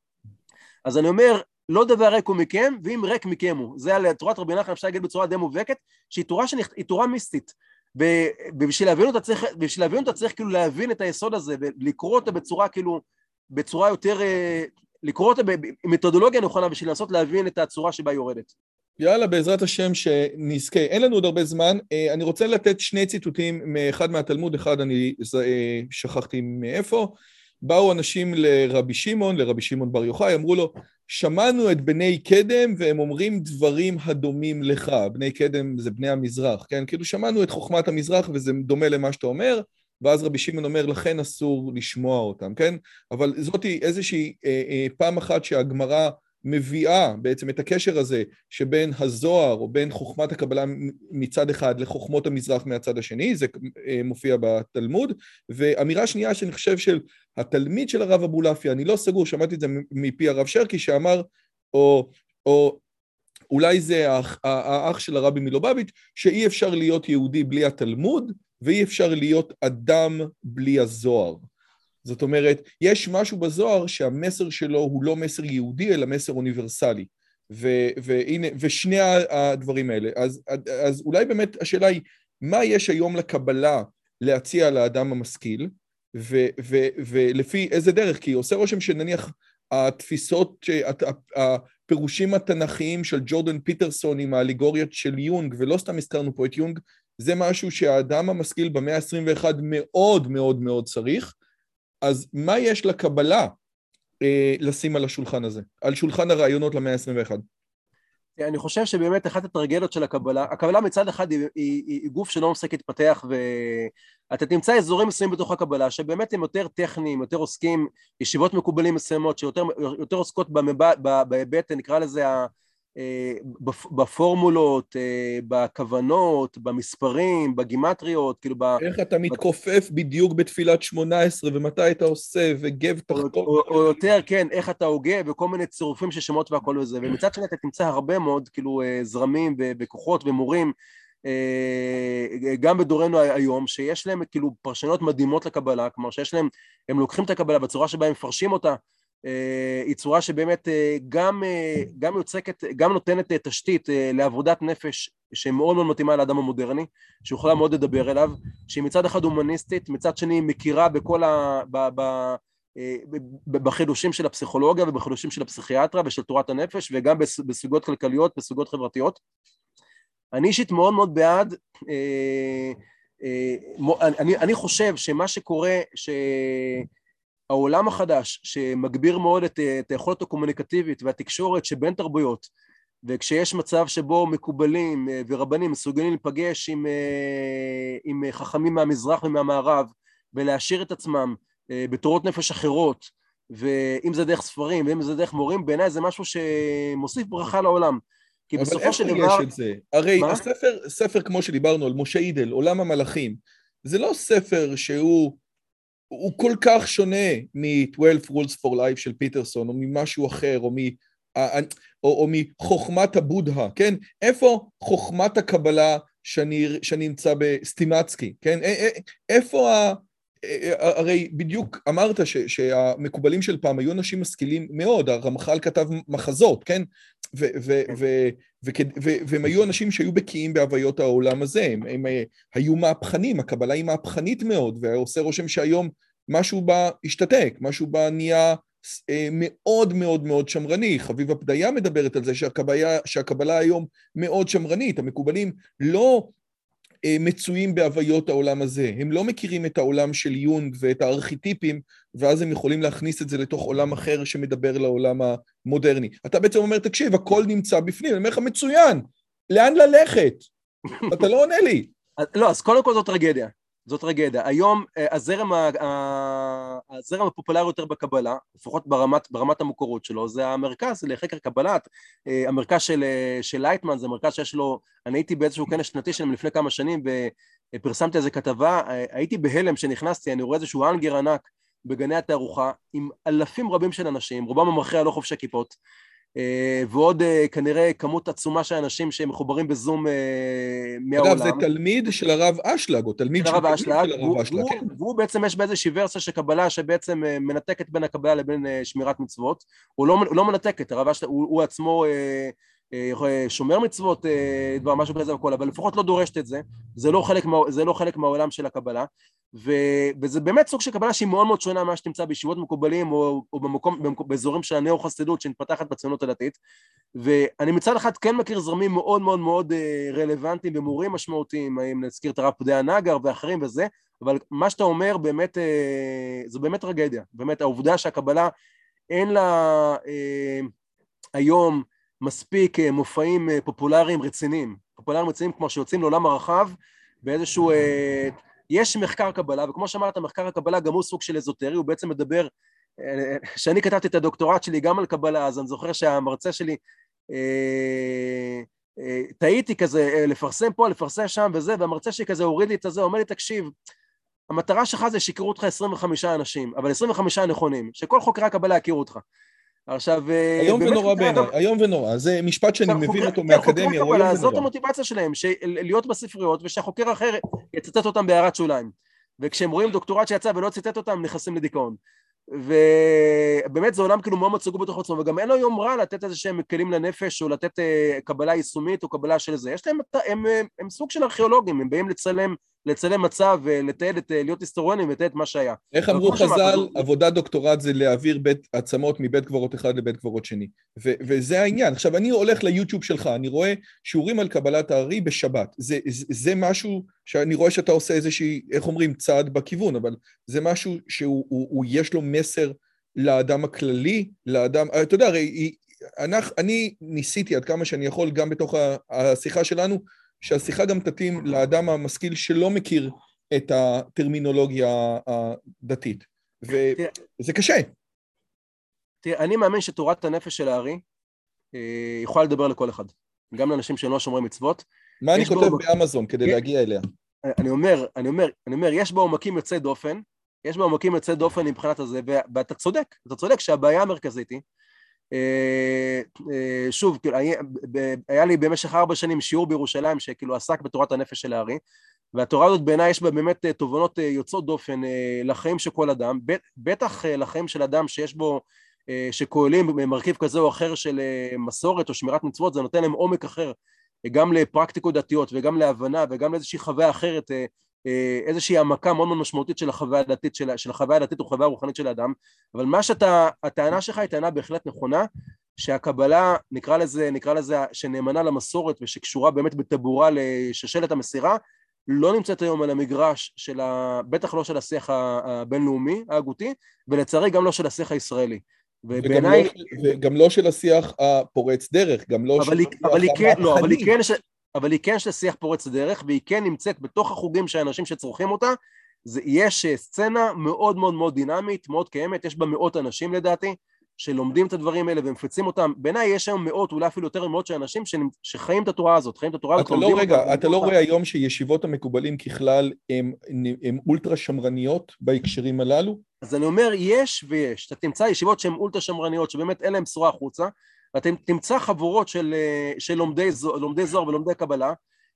אז אני אומר, לא דבר ריק הוא מכם, ואם ריק מכם הוא. זה על תורת רבי נחמן, אפשר להגיד בצורה די מובהקת, שהיא תורה, שנכ... תורה מיסטית. ובשביל להבין אותה צריך, בשביל להבין אותה צריך כאילו להבין את היסוד הזה ולקרוא אותה בצורה כאילו, בצורה יותר, אה, לקרוא אותה במתודולוגיה נכונה בשביל לנסות להבין את הצורה שבה היא יורדת. יאללה, בעזרת השם שנזכה. אין לנו עוד הרבה זמן. אה, אני רוצה לתת שני ציטוטים מאחד מהתלמוד, אחד אני אה, שכחתי מאיפה. באו אנשים לרבי שמעון, לרבי שמעון בר יוחאי, אמרו לו, שמענו את בני קדם והם אומרים דברים הדומים לך. בני קדם זה בני המזרח, כן? כאילו שמענו את חוכמת המזרח וזה דומה למה שאתה אומר, ואז רבי שמעון אומר, לכן אסור לשמוע אותם, כן? אבל זאתי איזושהי אה, אה, פעם אחת שהגמרא מביאה בעצם את הקשר הזה שבין הזוהר או בין חוכמת הקבלה מצד אחד לחוכמות המזרח מהצד השני, זה אה, מופיע בתלמוד, ואמירה שנייה שאני חושב של התלמיד של הרב אבולעפיה, אני לא סגור, שמעתי את זה מפי הרב שרקי שאמר, או, או אולי זה האח, האח של הרבי מלובביץ', שאי אפשר להיות יהודי בלי התלמוד ואי אפשר להיות אדם בלי הזוהר. זאת אומרת, יש משהו בזוהר שהמסר שלו הוא לא מסר יהודי, אלא מסר אוניברסלי. ו, והנה, ושני הדברים האלה. אז, אז אולי באמת השאלה היא, מה יש היום לקבלה להציע לאדם המשכיל, ו, ו, ולפי איזה דרך? כי עושה רושם שנניח התפיסות, הפירושים התנכיים של ג'ורדן פיטרסון עם האליגוריות של יונג, ולא סתם הזכרנו פה את יונג, זה משהו שהאדם המשכיל במאה ה-21 מאוד מאוד מאוד צריך. אז מה יש לקבלה אה, לשים על השולחן הזה, על שולחן הרעיונות למאה ה-21? אני חושב שבאמת אחת הטרגדיות של הקבלה, הקבלה מצד אחד היא, היא, היא, היא גוף שלא מפסיק להתפתח ואתה תמצא אזורים מסוימים בתוך הקבלה שבאמת הם יותר טכניים, יותר עוסקים, ישיבות מקובלים מסוימות שיותר עוסקות בהיבט, נקרא לזה בפורמולות, אה, בכוונות, במספרים, בגימטריות, כאילו ב... איך אתה מתכופף בדיוק בתפילת שמונה עשרה, ומתי אתה עושה, וגב תחתום. או, יותר, כן, איך אתה הוגה, וכל מיני צירופים של שמות והכל וזה. ומצד שני אתה תמצא הרבה מאוד, כאילו, אה, זרמים וכוחות ומורים, גם בדורנו היום, שיש להם כאילו פרשנות מדהימות לקבלה, כלומר שיש להם, הם לוקחים את הקבלה בצורה שבה הם מפרשים אותה, אה, היא צורה שבאמת אה, גם, אה, גם יוצקת, גם נותנת תשתית לעבודת נפש שמאוד מאוד מתאימה לאדם המודרני, שיכולה מאוד לדבר אליו, שהיא מצד אחד הומניסטית, מצד שני מכירה בכל ה... ב, ב, בחידושים של הפסיכולוגיה ובחידושים של הפסיכיאטריה ושל תורת הנפש וגם בסוגיות כלכליות, בסוגיות חברתיות. אני אישית מאוד מאוד בעד, אני, אני חושב שמה שקורה, ש... העולם החדש שמגביר מאוד את, את היכולת הקומוניקטיבית והתקשורת שבין תרבויות וכשיש מצב שבו מקובלים אה, ורבנים מסוגלים להיפגש עם, אה, עם חכמים מהמזרח ומהמערב ולהעשיר את עצמם אה, בתורות נפש אחרות ואם זה דרך ספרים ואם זה דרך מורים בעיניי זה משהו שמוסיף ברכה לעולם כי בסופו של דבר... אבל איפה יש את זה? הרי מה? הספר, ספר כמו שדיברנו על משה אידל, עולם המלאכים, זה לא ספר שהוא הוא כל כך שונה מ-12 Rules for Life של פיטרסון, או ממשהו אחר, או, מ, או, או מחוכמת הבודהה, כן? איפה חוכמת הקבלה שאני, שאני נמצא בסטימצקי, כן? איפה ה... הרי בדיוק אמרת ש, שהמקובלים של פעם היו אנשים משכילים מאוד, הרמח"ל כתב מחזות, כן? והם היו אנשים שהיו בקיאים בהוויות העולם הזה, הם, הם היו מהפכנים, הקבלה היא מהפכנית מאוד, ועושה רושם שהיום משהו בה השתתק, משהו בה נהיה אה, מאוד מאוד מאוד שמרני. חביבה פדיה מדברת על זה שהקבלה, שהקבלה היום מאוד שמרנית, המקובלים לא אה, מצויים בהוויות העולם הזה, הם לא מכירים את העולם של יונג ואת הארכיטיפים, ואז הם יכולים להכניס את זה לתוך עולם אחר שמדבר לעולם המודרני. אתה בעצם אומר, תקשיב, הכל נמצא בפנים, אני אומר לך, מצוין, לאן ללכת? אתה לא עונה לי. [LAUGHS] לא, אז קודם כל זו טרגדיה. זאת טרגדיה. היום אה, הזרם, הזרם הפופולרי יותר בקבלה, לפחות ברמת, ברמת המקורות שלו, זה המרכז לחקר קבלת, אה, המרכז של, אה, של לייטמן, זה מרכז שיש לו, אני הייתי באיזשהו כנס שנתי שלהם לפני כמה שנים ופרסמתי איזה כתבה, הייתי בהלם שנכנסתי, אני רואה איזשהו אנגר ענק בגני התערוכה עם אלפים רבים של אנשים, רובם המכריע לא חובשי כיפות, ועוד אה, כנראה כמות עצומה של אנשים שמחוברים בזום אה, מהעולם. אגב, זה תלמיד של הרב אשלג, או תלמיד של הרב אשלג, כן. והוא בעצם, יש באיזושהי ורסיה של קבלה שבעצם מנתקת בין הקבלה לבין שמירת מצוות. הוא לא, לא מנתקת, הרב אשלג, הוא עצמו שומר מצוות, דבר, משהו כזה וכל, אבל לפחות לא דורשת את זה, זה לא חלק, זה לא חלק מהעולם של הקבלה. ו, וזה באמת סוג של קבלה שהיא מאוד מאוד שונה ממה שתמצא בישיבות מקובלים או, או במקום, במקום, באזורים של הנאו-חסידות שמתפתחת בציונות הדתית. ואני מצד אחד כן מכיר זרמים מאוד מאוד מאוד אה, רלוונטיים ומורים משמעותיים, אם נזכיר את הרב פדיה נגר ואחרים וזה, אבל מה שאתה אומר באמת, אה, זו באמת טרגדיה, באמת העובדה שהקבלה אין לה אה, היום מספיק מופעים פופולריים רציניים, פופולריים רציניים כמו שיוצאים לעולם הרחב באיזשהו יש מחקר קבלה, וכמו שאמרת, מחקר הקבלה גם הוא סוג של אזוטרי, הוא בעצם מדבר, כשאני כתבתי את הדוקטורט שלי גם על קבלה, אז אני זוכר שהמרצה שלי, אה, אה, טעיתי כזה, אה, לפרסם פה, לפרסם שם וזה, והמרצה שלי כזה הוריד לי את הזה, אומר לי, תקשיב, המטרה שלך זה שיקראו אותך 25 אנשים, אבל 25 נכונים, שכל חוקרי הקבלה יכירו אותך. עכשיו... אה, איום ונורא בעיניי, איום ונורא. זה משפט שאני מבין אותו מהאקדמיה, הוא איום ונורא. זאת המוטיבציה שלהם, להיות בספריות ושהחוקר אחר יצטט אותם בהערת שוליים. וכשהם רואים דוקטורט שיצא ולא ציטט אותם, נכנסים לדיכאון. ובאמת זה עולם כאילו מאוד מאוד סגור בתוך עצמו, וגם אין לו יומרה לתת איזה שהם כלים לנפש, או לתת אה, קבלה יישומית או קבלה של זה. יש להם, הם, הם, הם סוג של ארכיאולוגים, הם באים לצלם לצלם מצב ולתעד את, להיות היסטוריונים ולתעד את מה שהיה. איך אמרו חז"ל, עבודת דוקטורט זה להעביר בית עצמות מבית קברות אחד לבית קברות שני. ו- וזה העניין. עכשיו, אני הולך ליוטיוב שלך, אני רואה שיעורים על קבלת הארי בשבת. זה, זה, זה משהו שאני רואה שאתה עושה איזושהי, איך אומרים, צעד בכיוון, אבל זה משהו שהוא, הוא, הוא, יש לו מסר לאדם הכללי, לאדם, אתה יודע, הרי אני ניסיתי עד כמה שאני יכול, גם בתוך השיחה שלנו, שהשיחה גם תתאים לאדם המשכיל שלא מכיר את הטרמינולוגיה הדתית. וזה קשה. תראה, אני מאמין שתורת הנפש של הארי אה, יכולה לדבר לכל אחד, גם לאנשים שהם לא שומרי מצוות. מה אני כותב בו... באמזון כדי להגיע אליה? אני אומר, אני אומר, אני אומר, יש בה עומקים יוצאי דופן, יש בה עומקים יוצאי דופן מבחינת הזה, ואתה צודק, אתה צודק שהבעיה המרכזית היא, שוב, כאילו, היה לי במשך ארבע שנים שיעור בירושלים שכאילו עסק בתורת הנפש של הארי, והתורה הזאת בעיניי יש בה באמת תובנות יוצאות דופן לחיים של כל אדם, בטח לחיים של אדם שיש בו אה, שכוללים מרכיב כזה או אחר של אה, מסורת או שמירת מצוות, זה נותן להם עומק אחר, גם לפרקטיקות דתיות וגם להבנה וגם לאיזושהי חוויה אחרת, אה, איזושהי העמקה מאוד מאוד משמעותית של החוויה הדתית, של, של החוויה הדתית או חוויה הרוחנית של האדם, אבל מה שאתה, הטענה שלך היא טענה בהחלט נכונה, שהקבלה, נקרא לזה, נקרא לזה, שנאמנה למסורת ושקשורה באמת בטבורה לשושלת המסירה, לא נמצאת היום על המגרש של ה... בטח לא של השיח הבינלאומי, ההגותי, ולצערי גם לא של השיח הישראלי. ובעיניי... וגם, לא, וגם לא של השיח הפורץ דרך, גם לא אבל של אבל כן, לא, אבל היא כן. אבל היא כן של שיח פורץ דרך, והיא כן נמצאת בתוך החוגים של האנשים שצורכים אותה. זה, יש סצנה מאוד מאוד מאוד דינמית, מאוד קיימת, יש בה מאות אנשים לדעתי, שלומדים את הדברים האלה ומפיצים אותם. בעיניי יש היום מאות, אולי אפילו יותר מאות של אנשים שחיים את התורה הזאת, חיים את התורה הזאת. אתה לא, רגע, אותה, אתה לא רואה היום שישיבות המקובלים ככלל הן אולטרה שמרניות בהקשרים הללו? אז אני אומר, יש ויש. אתה תמצא ישיבות שהן אולטרה שמרניות, שבאמת אין להן בשורה החוצה, ואתה תמצא חבורות של, אה, של לומדי, זוהר, לומדי זוהר ולומדי קבלה.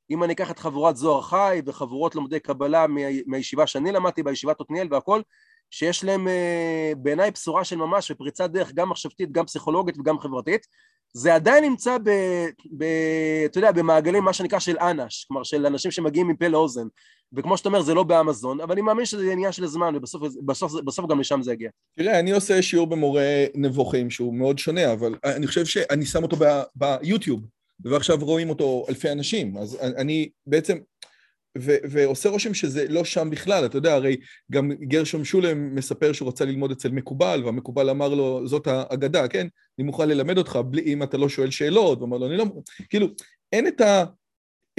אם אני אקח את חבורת זוהר חי וחבורות לומדי קבלה מה, מהישיבה שאני למדתי, בישיבת עתניאל והכל, שיש להם אה, בעיניי בשורה של ממש ופריצת דרך גם מחשבתית, גם פסיכולוגית וגם חברתית. זה עדיין נמצא ב... ב אתה יודע, במעגלים מה שנקרא של אנש, כלומר של אנשים שמגיעים מפה לאוזן. וכמו שאתה אומר, זה לא באמזון, אבל אני מאמין שזה עניין של זמן, ובסוף בסוף, בסוף גם לשם זה יגיע. תראה, אני עושה שיעור במורה נבוכים, שהוא מאוד שונה, אבל אני חושב שאני שם אותו ביוטיוב, ועכשיו רואים אותו אלפי אנשים, אז אני בעצם... ו- ועושה רושם שזה לא שם בכלל, אתה יודע, הרי גם גרשום שולם מספר שהוא רצה ללמוד אצל מקובל, והמקובל אמר לו, זאת האגדה, כן? אני מוכן ללמד אותך בלי אם אתה לא שואל שאלות, הוא אמר לו, אני לא... כאילו, אין את ה...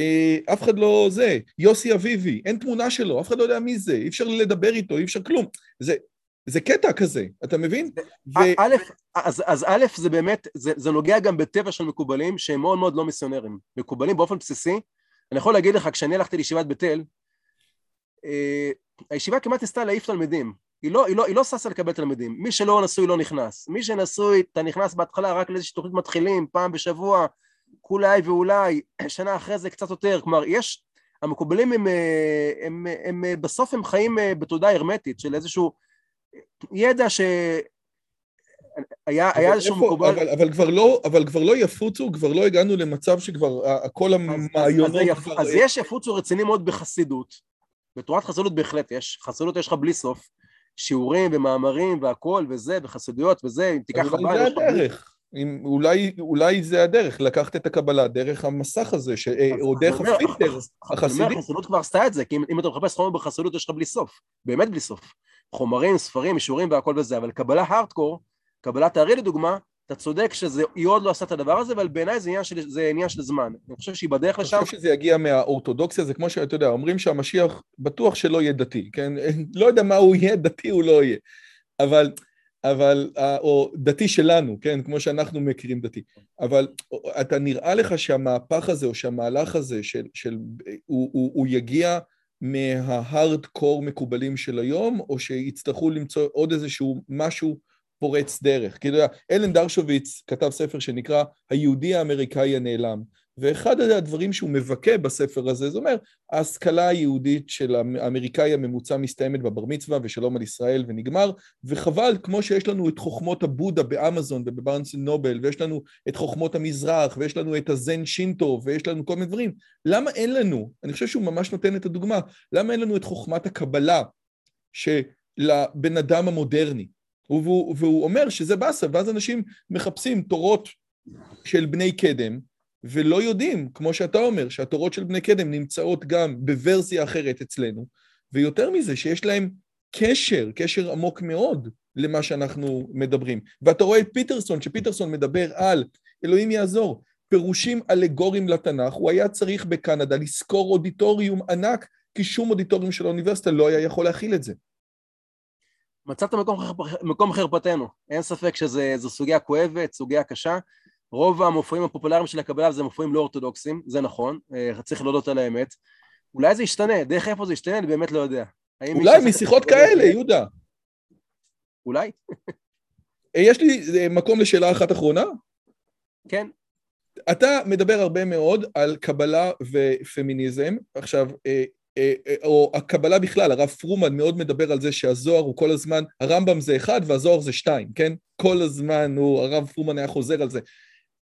אה, אף אחד לא זה, יוסי אביבי, אין תמונה שלו, אף אחד לא יודע מי זה, אי אפשר לדבר איתו, אי אפשר כלום. זה, זה קטע כזה, אתה מבין? ו... א', אז, אז א', זה באמת, זה, זה נוגע גם בטבע של מקובלים שהם מאוד מאוד לא מיסיונרים. מקובלים באופן בסיסי, אני יכול להגיד לך, כשאני הלכתי לישיבת בית אל, אה, הישיבה כמעט ניסתה להעיף תלמידים. היא לא, היא, לא, היא לא ששה לקבל תלמידים. מי שלא נשוי לא נכנס. מי שנשוי, אתה נכנס בהתחלה רק לאיזושהי תוכנית מתחילים, פעם בשבוע, כולי ואולי, [CLEARS THROAT] שנה אחרי זה קצת יותר. כלומר, יש, המקובלים הם, אה, הם, הם, הם בסוף הם חיים אה, בתודעה הרמטית של איזשהו ידע ש... היה, היה איזשהו מקובל... אבל, אבל, כבר לא, אבל כבר לא יפוצו, כבר לא הגענו למצב שכבר כל המעיונות... אז, אז, כבר... אז יש יפוצו רציני מאוד בחסידות. בתורת חסידות בהחלט יש. חסידות יש לך בלי סוף. שיעורים ומאמרים והכל וזה, וחסידויות וזה, אם תיקח אבל זה הדרך. אם, אולי, אולי זה הדרך, לקחת את הקבלה דרך המסך הזה, ש... או דרך הפילטר החסידי. אני אומר, החסידות כבר עשתה את זה, כי אם, אם אתה מחפש חומר בחסידות יש לך בלי סוף, באמת בלי סוף. חומרים, ספרים, אישורים והכל וזה, אבל קבלה הארדקור, קבלת הארי לדוגמה, אתה צודק שהיא עוד לא עשה את הדבר הזה, אבל בעיניי זה, זה עניין של זמן. אני חושב שהיא בדרך לשם. אני חושב שזה יגיע מהאורתודוקסיה, זה כמו שאתה יודע, אומרים שהמשיח בטוח שלא יהיה דתי, כן? [LAUGHS] לא יודע מה הוא יהיה, דתי הוא לא יהיה. אבל, אבל, או דתי שלנו, כן? כמו שאנחנו מכירים דתי. אבל אתה נראה לך שהמהפך הזה, או שהמהלך הזה, של, של, הוא, הוא, הוא יגיע מההארד קור מקובלים של היום, או שיצטרכו למצוא עוד איזשהו משהו פורץ דרך. כאילו, אלן דרשוביץ כתב ספר שנקרא היהודי האמריקאי הנעלם, ואחד הדברים שהוא מבכה בספר הזה, זה אומר, ההשכלה היהודית של האמריקאי הממוצע מסתיימת בבר מצווה ושלום על ישראל ונגמר, וחבל, כמו שיש לנו את חוכמות הבודה באמזון ובברנס נובל, ויש לנו את חוכמות המזרח, ויש לנו את הזן שינטו, ויש לנו כל מיני דברים, למה אין לנו, אני חושב שהוא ממש נותן את הדוגמה, למה אין לנו את חוכמת הקבלה שלבן אדם המודרני? והוא, והוא אומר שזה באסה, ואז אנשים מחפשים תורות של בני קדם, ולא יודעים, כמו שאתה אומר, שהתורות של בני קדם נמצאות גם בוורסיה אחרת אצלנו, ויותר מזה, שיש להם קשר, קשר עמוק מאוד למה שאנחנו מדברים. ואתה רואה את פיטרסון, שפיטרסון מדבר על, אלוהים יעזור, פירושים אלגוריים לתנ"ך, הוא היה צריך בקנדה לשכור אודיטוריום ענק, כי שום אודיטוריום של האוניברסיטה לא היה יכול להכיל את זה. מצאת מקום, מקום חרפתנו, אין ספק שזו סוגיה כואבת, סוגיה קשה. רוב המופעים הפופולריים של הקבלה זה מופעים לא אורתודוקסים, זה נכון, אה, צריך להודות על האמת. אולי זה ישתנה, דרך איפה זה ישתנה, אני באמת לא יודע. אולי משיחות כאלה, יהודה. אולי. אה, יש לי אה, מקום לשאלה אחת אחרונה? כן. אתה מדבר הרבה מאוד על קבלה ופמיניזם. עכשיו, או הקבלה בכלל, הרב פרומן מאוד מדבר על זה שהזוהר הוא כל הזמן, הרמב"ם זה אחד והזוהר זה שתיים, כן? כל הזמן הוא, הרב פרומן היה חוזר על זה.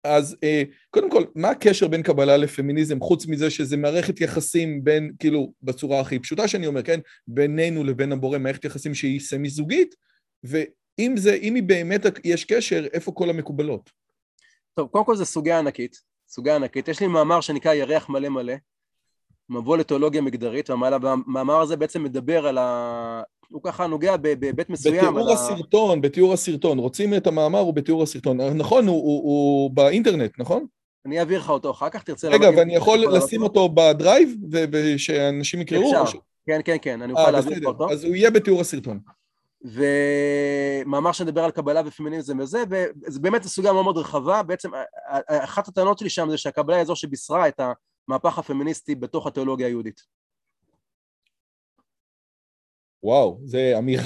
אז אה, קודם כל, מה הקשר בין קבלה לפמיניזם, חוץ מזה שזה מערכת יחסים בין, כאילו, בצורה הכי פשוטה שאני אומר, כן? בינינו לבין הבורא, מערכת יחסים שהיא סמי-זוגית, ואם זה, אם היא באמת יש קשר, איפה כל המקובלות? טוב, קודם כל זו סוגיה ענקית, סוגיה ענקית. יש לי מאמר שנקרא ירח מלא מלא, מבוא לתיאולוגיה מגדרית, והמאמר הזה בעצם מדבר על ה... הוא ככה נוגע בהיבט מסוים. בתיאור הסרטון, ה... בתיאור הסרטון. רוצים את המאמר, הוא בתיאור הסרטון. נכון, הוא, הוא, הוא באינטרנט, נכון? אני אעביר לך אותו אחר כך, תרצה... רגע, ואני יכול לשים אותו בדרייב, ושאנשים יקראו? אפשר, כן, כן, כן, אני אוכל להעביר לך אותו. אז הוא יהיה בתיאור הסרטון. ומאמר שמדבר על קבלה ופמיניזם וזה, וזה באמת סוגיה מאוד מאוד רחבה, בעצם אחת הטענות שלי שם זה שהקבלה היא זו שבישרה את המהפך הפמיניסטי בתוך התיאולוגיה היהודית. וואו, זה אמירה.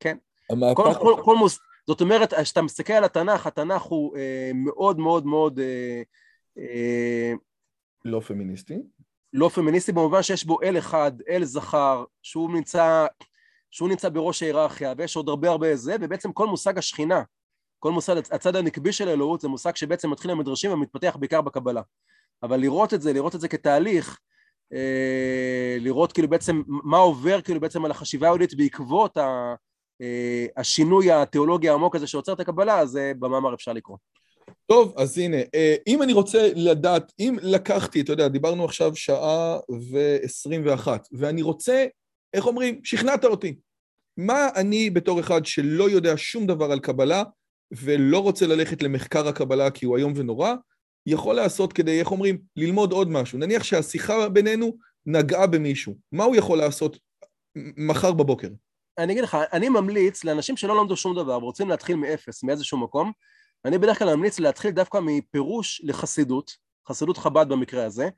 כן. המהפך... כל, כל, כל מוס... זאת אומרת, כשאתה מסתכל על התנ"ך, התנ"ך הוא אה, מאוד מאוד מאוד... אה, אה, לא פמיניסטי. לא פמיניסטי במובן שיש בו אל אחד, אל זכר, שהוא נמצא, שהוא נמצא בראש ההיררכיה, ויש עוד הרבה הרבה זה, ובעצם כל מושג השכינה, כל מושג, הצד הנקבי של האלוהות זה מושג שבעצם מתחיל במדרשים ומתפתח בעיקר בקבלה. אבל לראות את זה, לראות את זה כתהליך, אה, לראות כאילו בעצם מה עובר כאילו בעצם על החשיבה היהודית בעקבות ה, אה, השינוי התיאולוגי העמוק הזה שעוצר את הקבלה, אז זה במאמר אפשר לקרוא. טוב, אז הנה, אה, אם אני רוצה לדעת, אם לקחתי, אתה יודע, דיברנו עכשיו שעה ועשרים ואחת, ואני רוצה, איך אומרים, שכנעת אותי. מה אני בתור אחד שלא יודע שום דבר על קבלה ולא רוצה ללכת למחקר הקבלה כי הוא איום ונורא, יכול לעשות כדי, איך אומרים, ללמוד עוד משהו. נניח שהשיחה בינינו נגעה במישהו, מה הוא יכול לעשות מחר בבוקר? אני אגיד לך, אני ממליץ לאנשים שלא למדו שום דבר ורוצים להתחיל מאפס, מאיזשהו מקום, אני בדרך כלל ממליץ להתחיל דווקא מפירוש לחסידות, חסידות חב"ד במקרה הזה.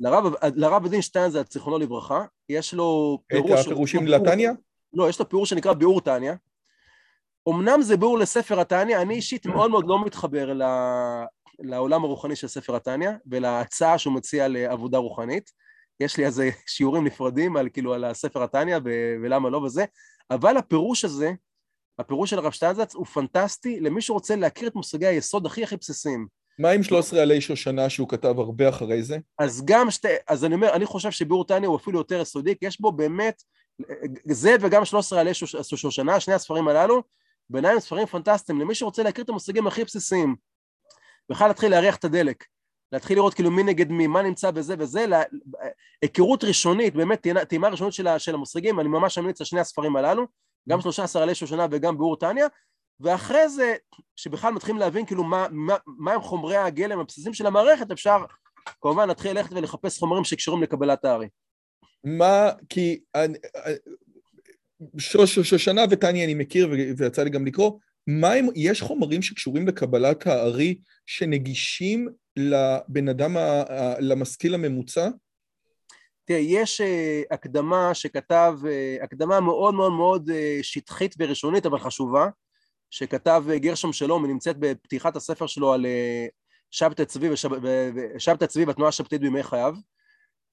לרב, לרב הדין שטיינזלד, זיכרונו לברכה, יש לו פירוש... את הפירושים לטניה? לא, יש לו פירוש שנקרא ביאור טניה. אמנם זה ביאור לספר התניא, אני אישית מאוד מאוד לא מתחבר לעולם הרוחני של ספר התניא ולהצעה שהוא מציע לעבודה רוחנית. יש לי איזה שיעורים נפרדים על כאילו על הספר התניא ולמה לא וזה, אבל הפירוש הזה, הפירוש של הרב שטיינזץ הוא פנטסטי למי שרוצה להכיר את מושגי היסוד הכי הכי בסיסיים. מה עם 13 עלי שושנה שהוא כתב הרבה אחרי זה? אז גם שתי, אז אני אומר, אני חושב שביאור תניא הוא אפילו יותר יסודי, כי יש בו באמת, זה וגם 13 עלי שושנה, שני הספרים הללו, בעיניי הם ספרים פנטסטיים למי שרוצה להכיר את המושגים הכי בסיסיים. בכלל להתחיל להריח את הדלק, להתחיל לראות כאילו מי נגד מי, מה נמצא בזה וזה, לה... היכרות ראשונית, באמת טעימה ראשונית של, של המושגים, אני ממש ממליץ על שני הספרים הללו, גם 13 עלי שושנה וגם ביאור טניה, ואחרי זה, שבכלל מתחילים להבין כאילו מה, מה, מה הם חומרי הגלם הבסיסיים של המערכת, אפשר כמובן להתחיל ללכת ולחפש חומרים שקשורים לקבלת הארי. מה, כי שושנה וטניה אני מכיר ויצא לי גם לקרוא, מה הם, יש חומרים שקשורים לקבלת הארי שנגישים לבן אדם, למשכיל הממוצע? תראה, יש uh, הקדמה שכתב, uh, הקדמה מאוד מאוד מאוד uh, שטחית וראשונית, אבל חשובה, שכתב uh, גרשום שלום, היא נמצאת בפתיחת הספר שלו על uh, שבתא צבי, ושב, שבתא צבי והתנועה השבתית בימי חייו.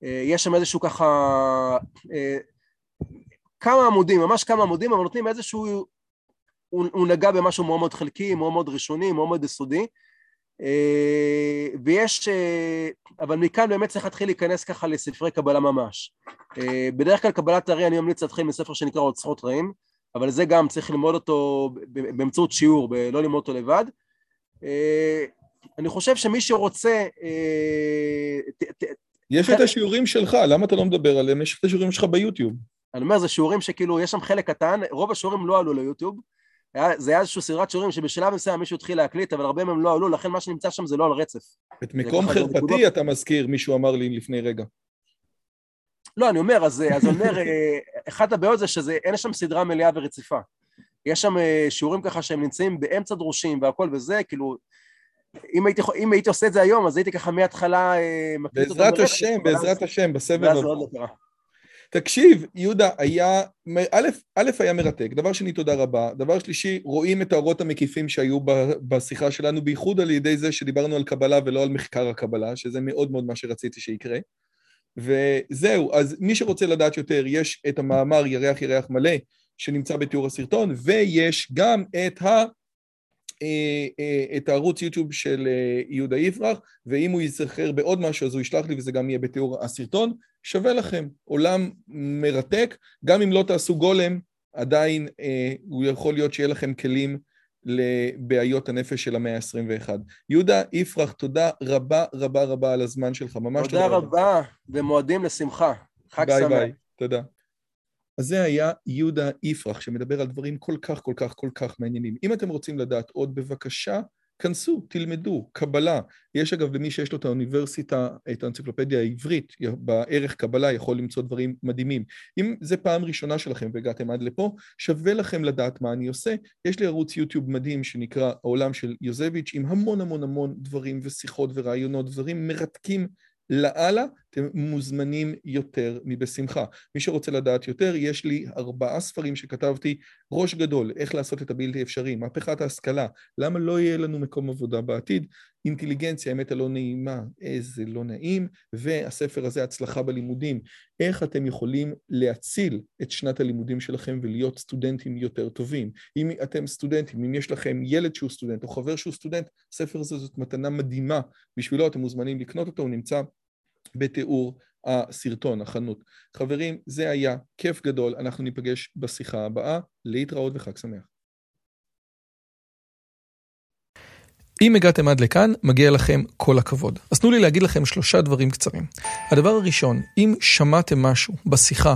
Uh, יש שם איזשהו ככה, uh, כמה עמודים, ממש כמה עמודים, אבל נותנים איזשהו הוא, הוא נגע במשהו מאוד מאוד חלקי, מאוד מאוד ראשוני, מאוד מאוד יסודי, אה, ויש, אה, אבל מכאן באמת צריך להתחיל להיכנס ככה לספרי קבלה ממש. אה, בדרך כלל קבלת הארי אני ממליץ להתחיל מספר שנקרא אוצרות רעים, אבל זה גם צריך ללמוד אותו באמצעות שיעור, לא ללמוד אותו לבד. אני חושב שמי שרוצה... יש את השיעורים שלך, למה אתה לא מדבר עליהם? יש את השיעורים שלך ביוטיוב. אני אומר, זה שיעורים שכאילו, יש שם חלק קטן, רוב השיעורים לא עלו ליוטיוב. היה, זה היה איזושהי סדרת שיעורים שבשלב מסוים מישהו התחיל להקליט, אבל הרבה מהם לא עלו, לכן מה שנמצא שם זה לא על רצף. את מקום חרפתי אתה מזכיר, מישהו אמר לי לפני רגע. לא, אני אומר, אז, אז אומר, אה, אחת הבעיות זה שאין שם סדרה מלאה ורציפה. יש שם אה, שיעורים ככה שהם נמצאים באמצע דרושים והכל וזה, כאילו, אם הייתי, אם הייתי עושה את זה היום, אז הייתי ככה מההתחלה אה, מקליט אותם. בעזרת השם, בעזרת השם, בסבב הבא. תקשיב, יהודה, היה, א', א', היה מרתק, דבר שני, תודה רבה, דבר שלישי, רואים את האורות המקיפים שהיו בשיחה שלנו, בייחוד על ידי זה שדיברנו על קבלה ולא על מחקר הקבלה, שזה מאוד מאוד מה שרציתי שיקרה. וזהו, אז מי שרוצה לדעת יותר, יש את המאמר ירח ירח מלא, שנמצא בתיאור הסרטון, ויש גם את ה... אה, אה, את הערוץ יוטיוב של אה, יהודה יפרח, ואם הוא ייזכר בעוד משהו אז הוא ישלח לי וזה גם יהיה בתיאור הסרטון. שווה לכם, עולם מרתק, גם אם לא תעשו גולם, עדיין הוא יכול להיות שיהיה לכם כלים לבעיות הנפש של המאה ה-21. יהודה יפרח, תודה רבה רבה רבה על הזמן שלך, ממש תודה רבה. תודה רבה, ומועדים לשמחה. חג שמח. ביי ביי, תודה. אז זה היה יהודה יפרח, שמדבר על דברים כל כך, כל כך, כל כך מעניינים. אם אתם רוצים לדעת עוד, בבקשה, כנסו, תלמדו, קבלה. יש אגב, למי שיש לו את האוניברסיטה, את האנציקלופדיה העברית, בערך קבלה יכול למצוא דברים מדהימים. אם זה פעם ראשונה שלכם והגעתם עד לפה, שווה לכם לדעת מה אני עושה. יש לי ערוץ יוטיוב מדהים שנקרא העולם של יוזביץ', עם המון המון המון דברים ושיחות ורעיונות, דברים מרתקים לאללה, אתם מוזמנים יותר מבשמחה. מי שרוצה לדעת יותר, יש לי ארבעה ספרים שכתבתי, ראש גדול, איך לעשות את הבלתי אפשרי, מהפכת ההשכלה, למה לא יהיה לנו מקום עבודה בעתיד, אינטליגנציה, האמת הלא נעימה, איזה לא נעים, והספר הזה, הצלחה בלימודים, איך אתם יכולים להציל את שנת הלימודים שלכם ולהיות סטודנטים יותר טובים. אם אתם סטודנטים, אם יש לכם ילד שהוא סטודנט או חבר שהוא סטודנט, הספר הזה זאת מתנה מדהימה בשבילו, אתם מוזמנים לקנות אותו, הוא נמצא בתיאור הסרטון, החנות. חברים, זה היה כיף גדול, אנחנו ניפגש בשיחה הבאה, להתראות וחג שמח. אם הגעתם עד לכאן, מגיע לכם כל הכבוד. אז תנו לי להגיד לכם שלושה דברים קצרים. הדבר הראשון, אם שמעתם משהו בשיחה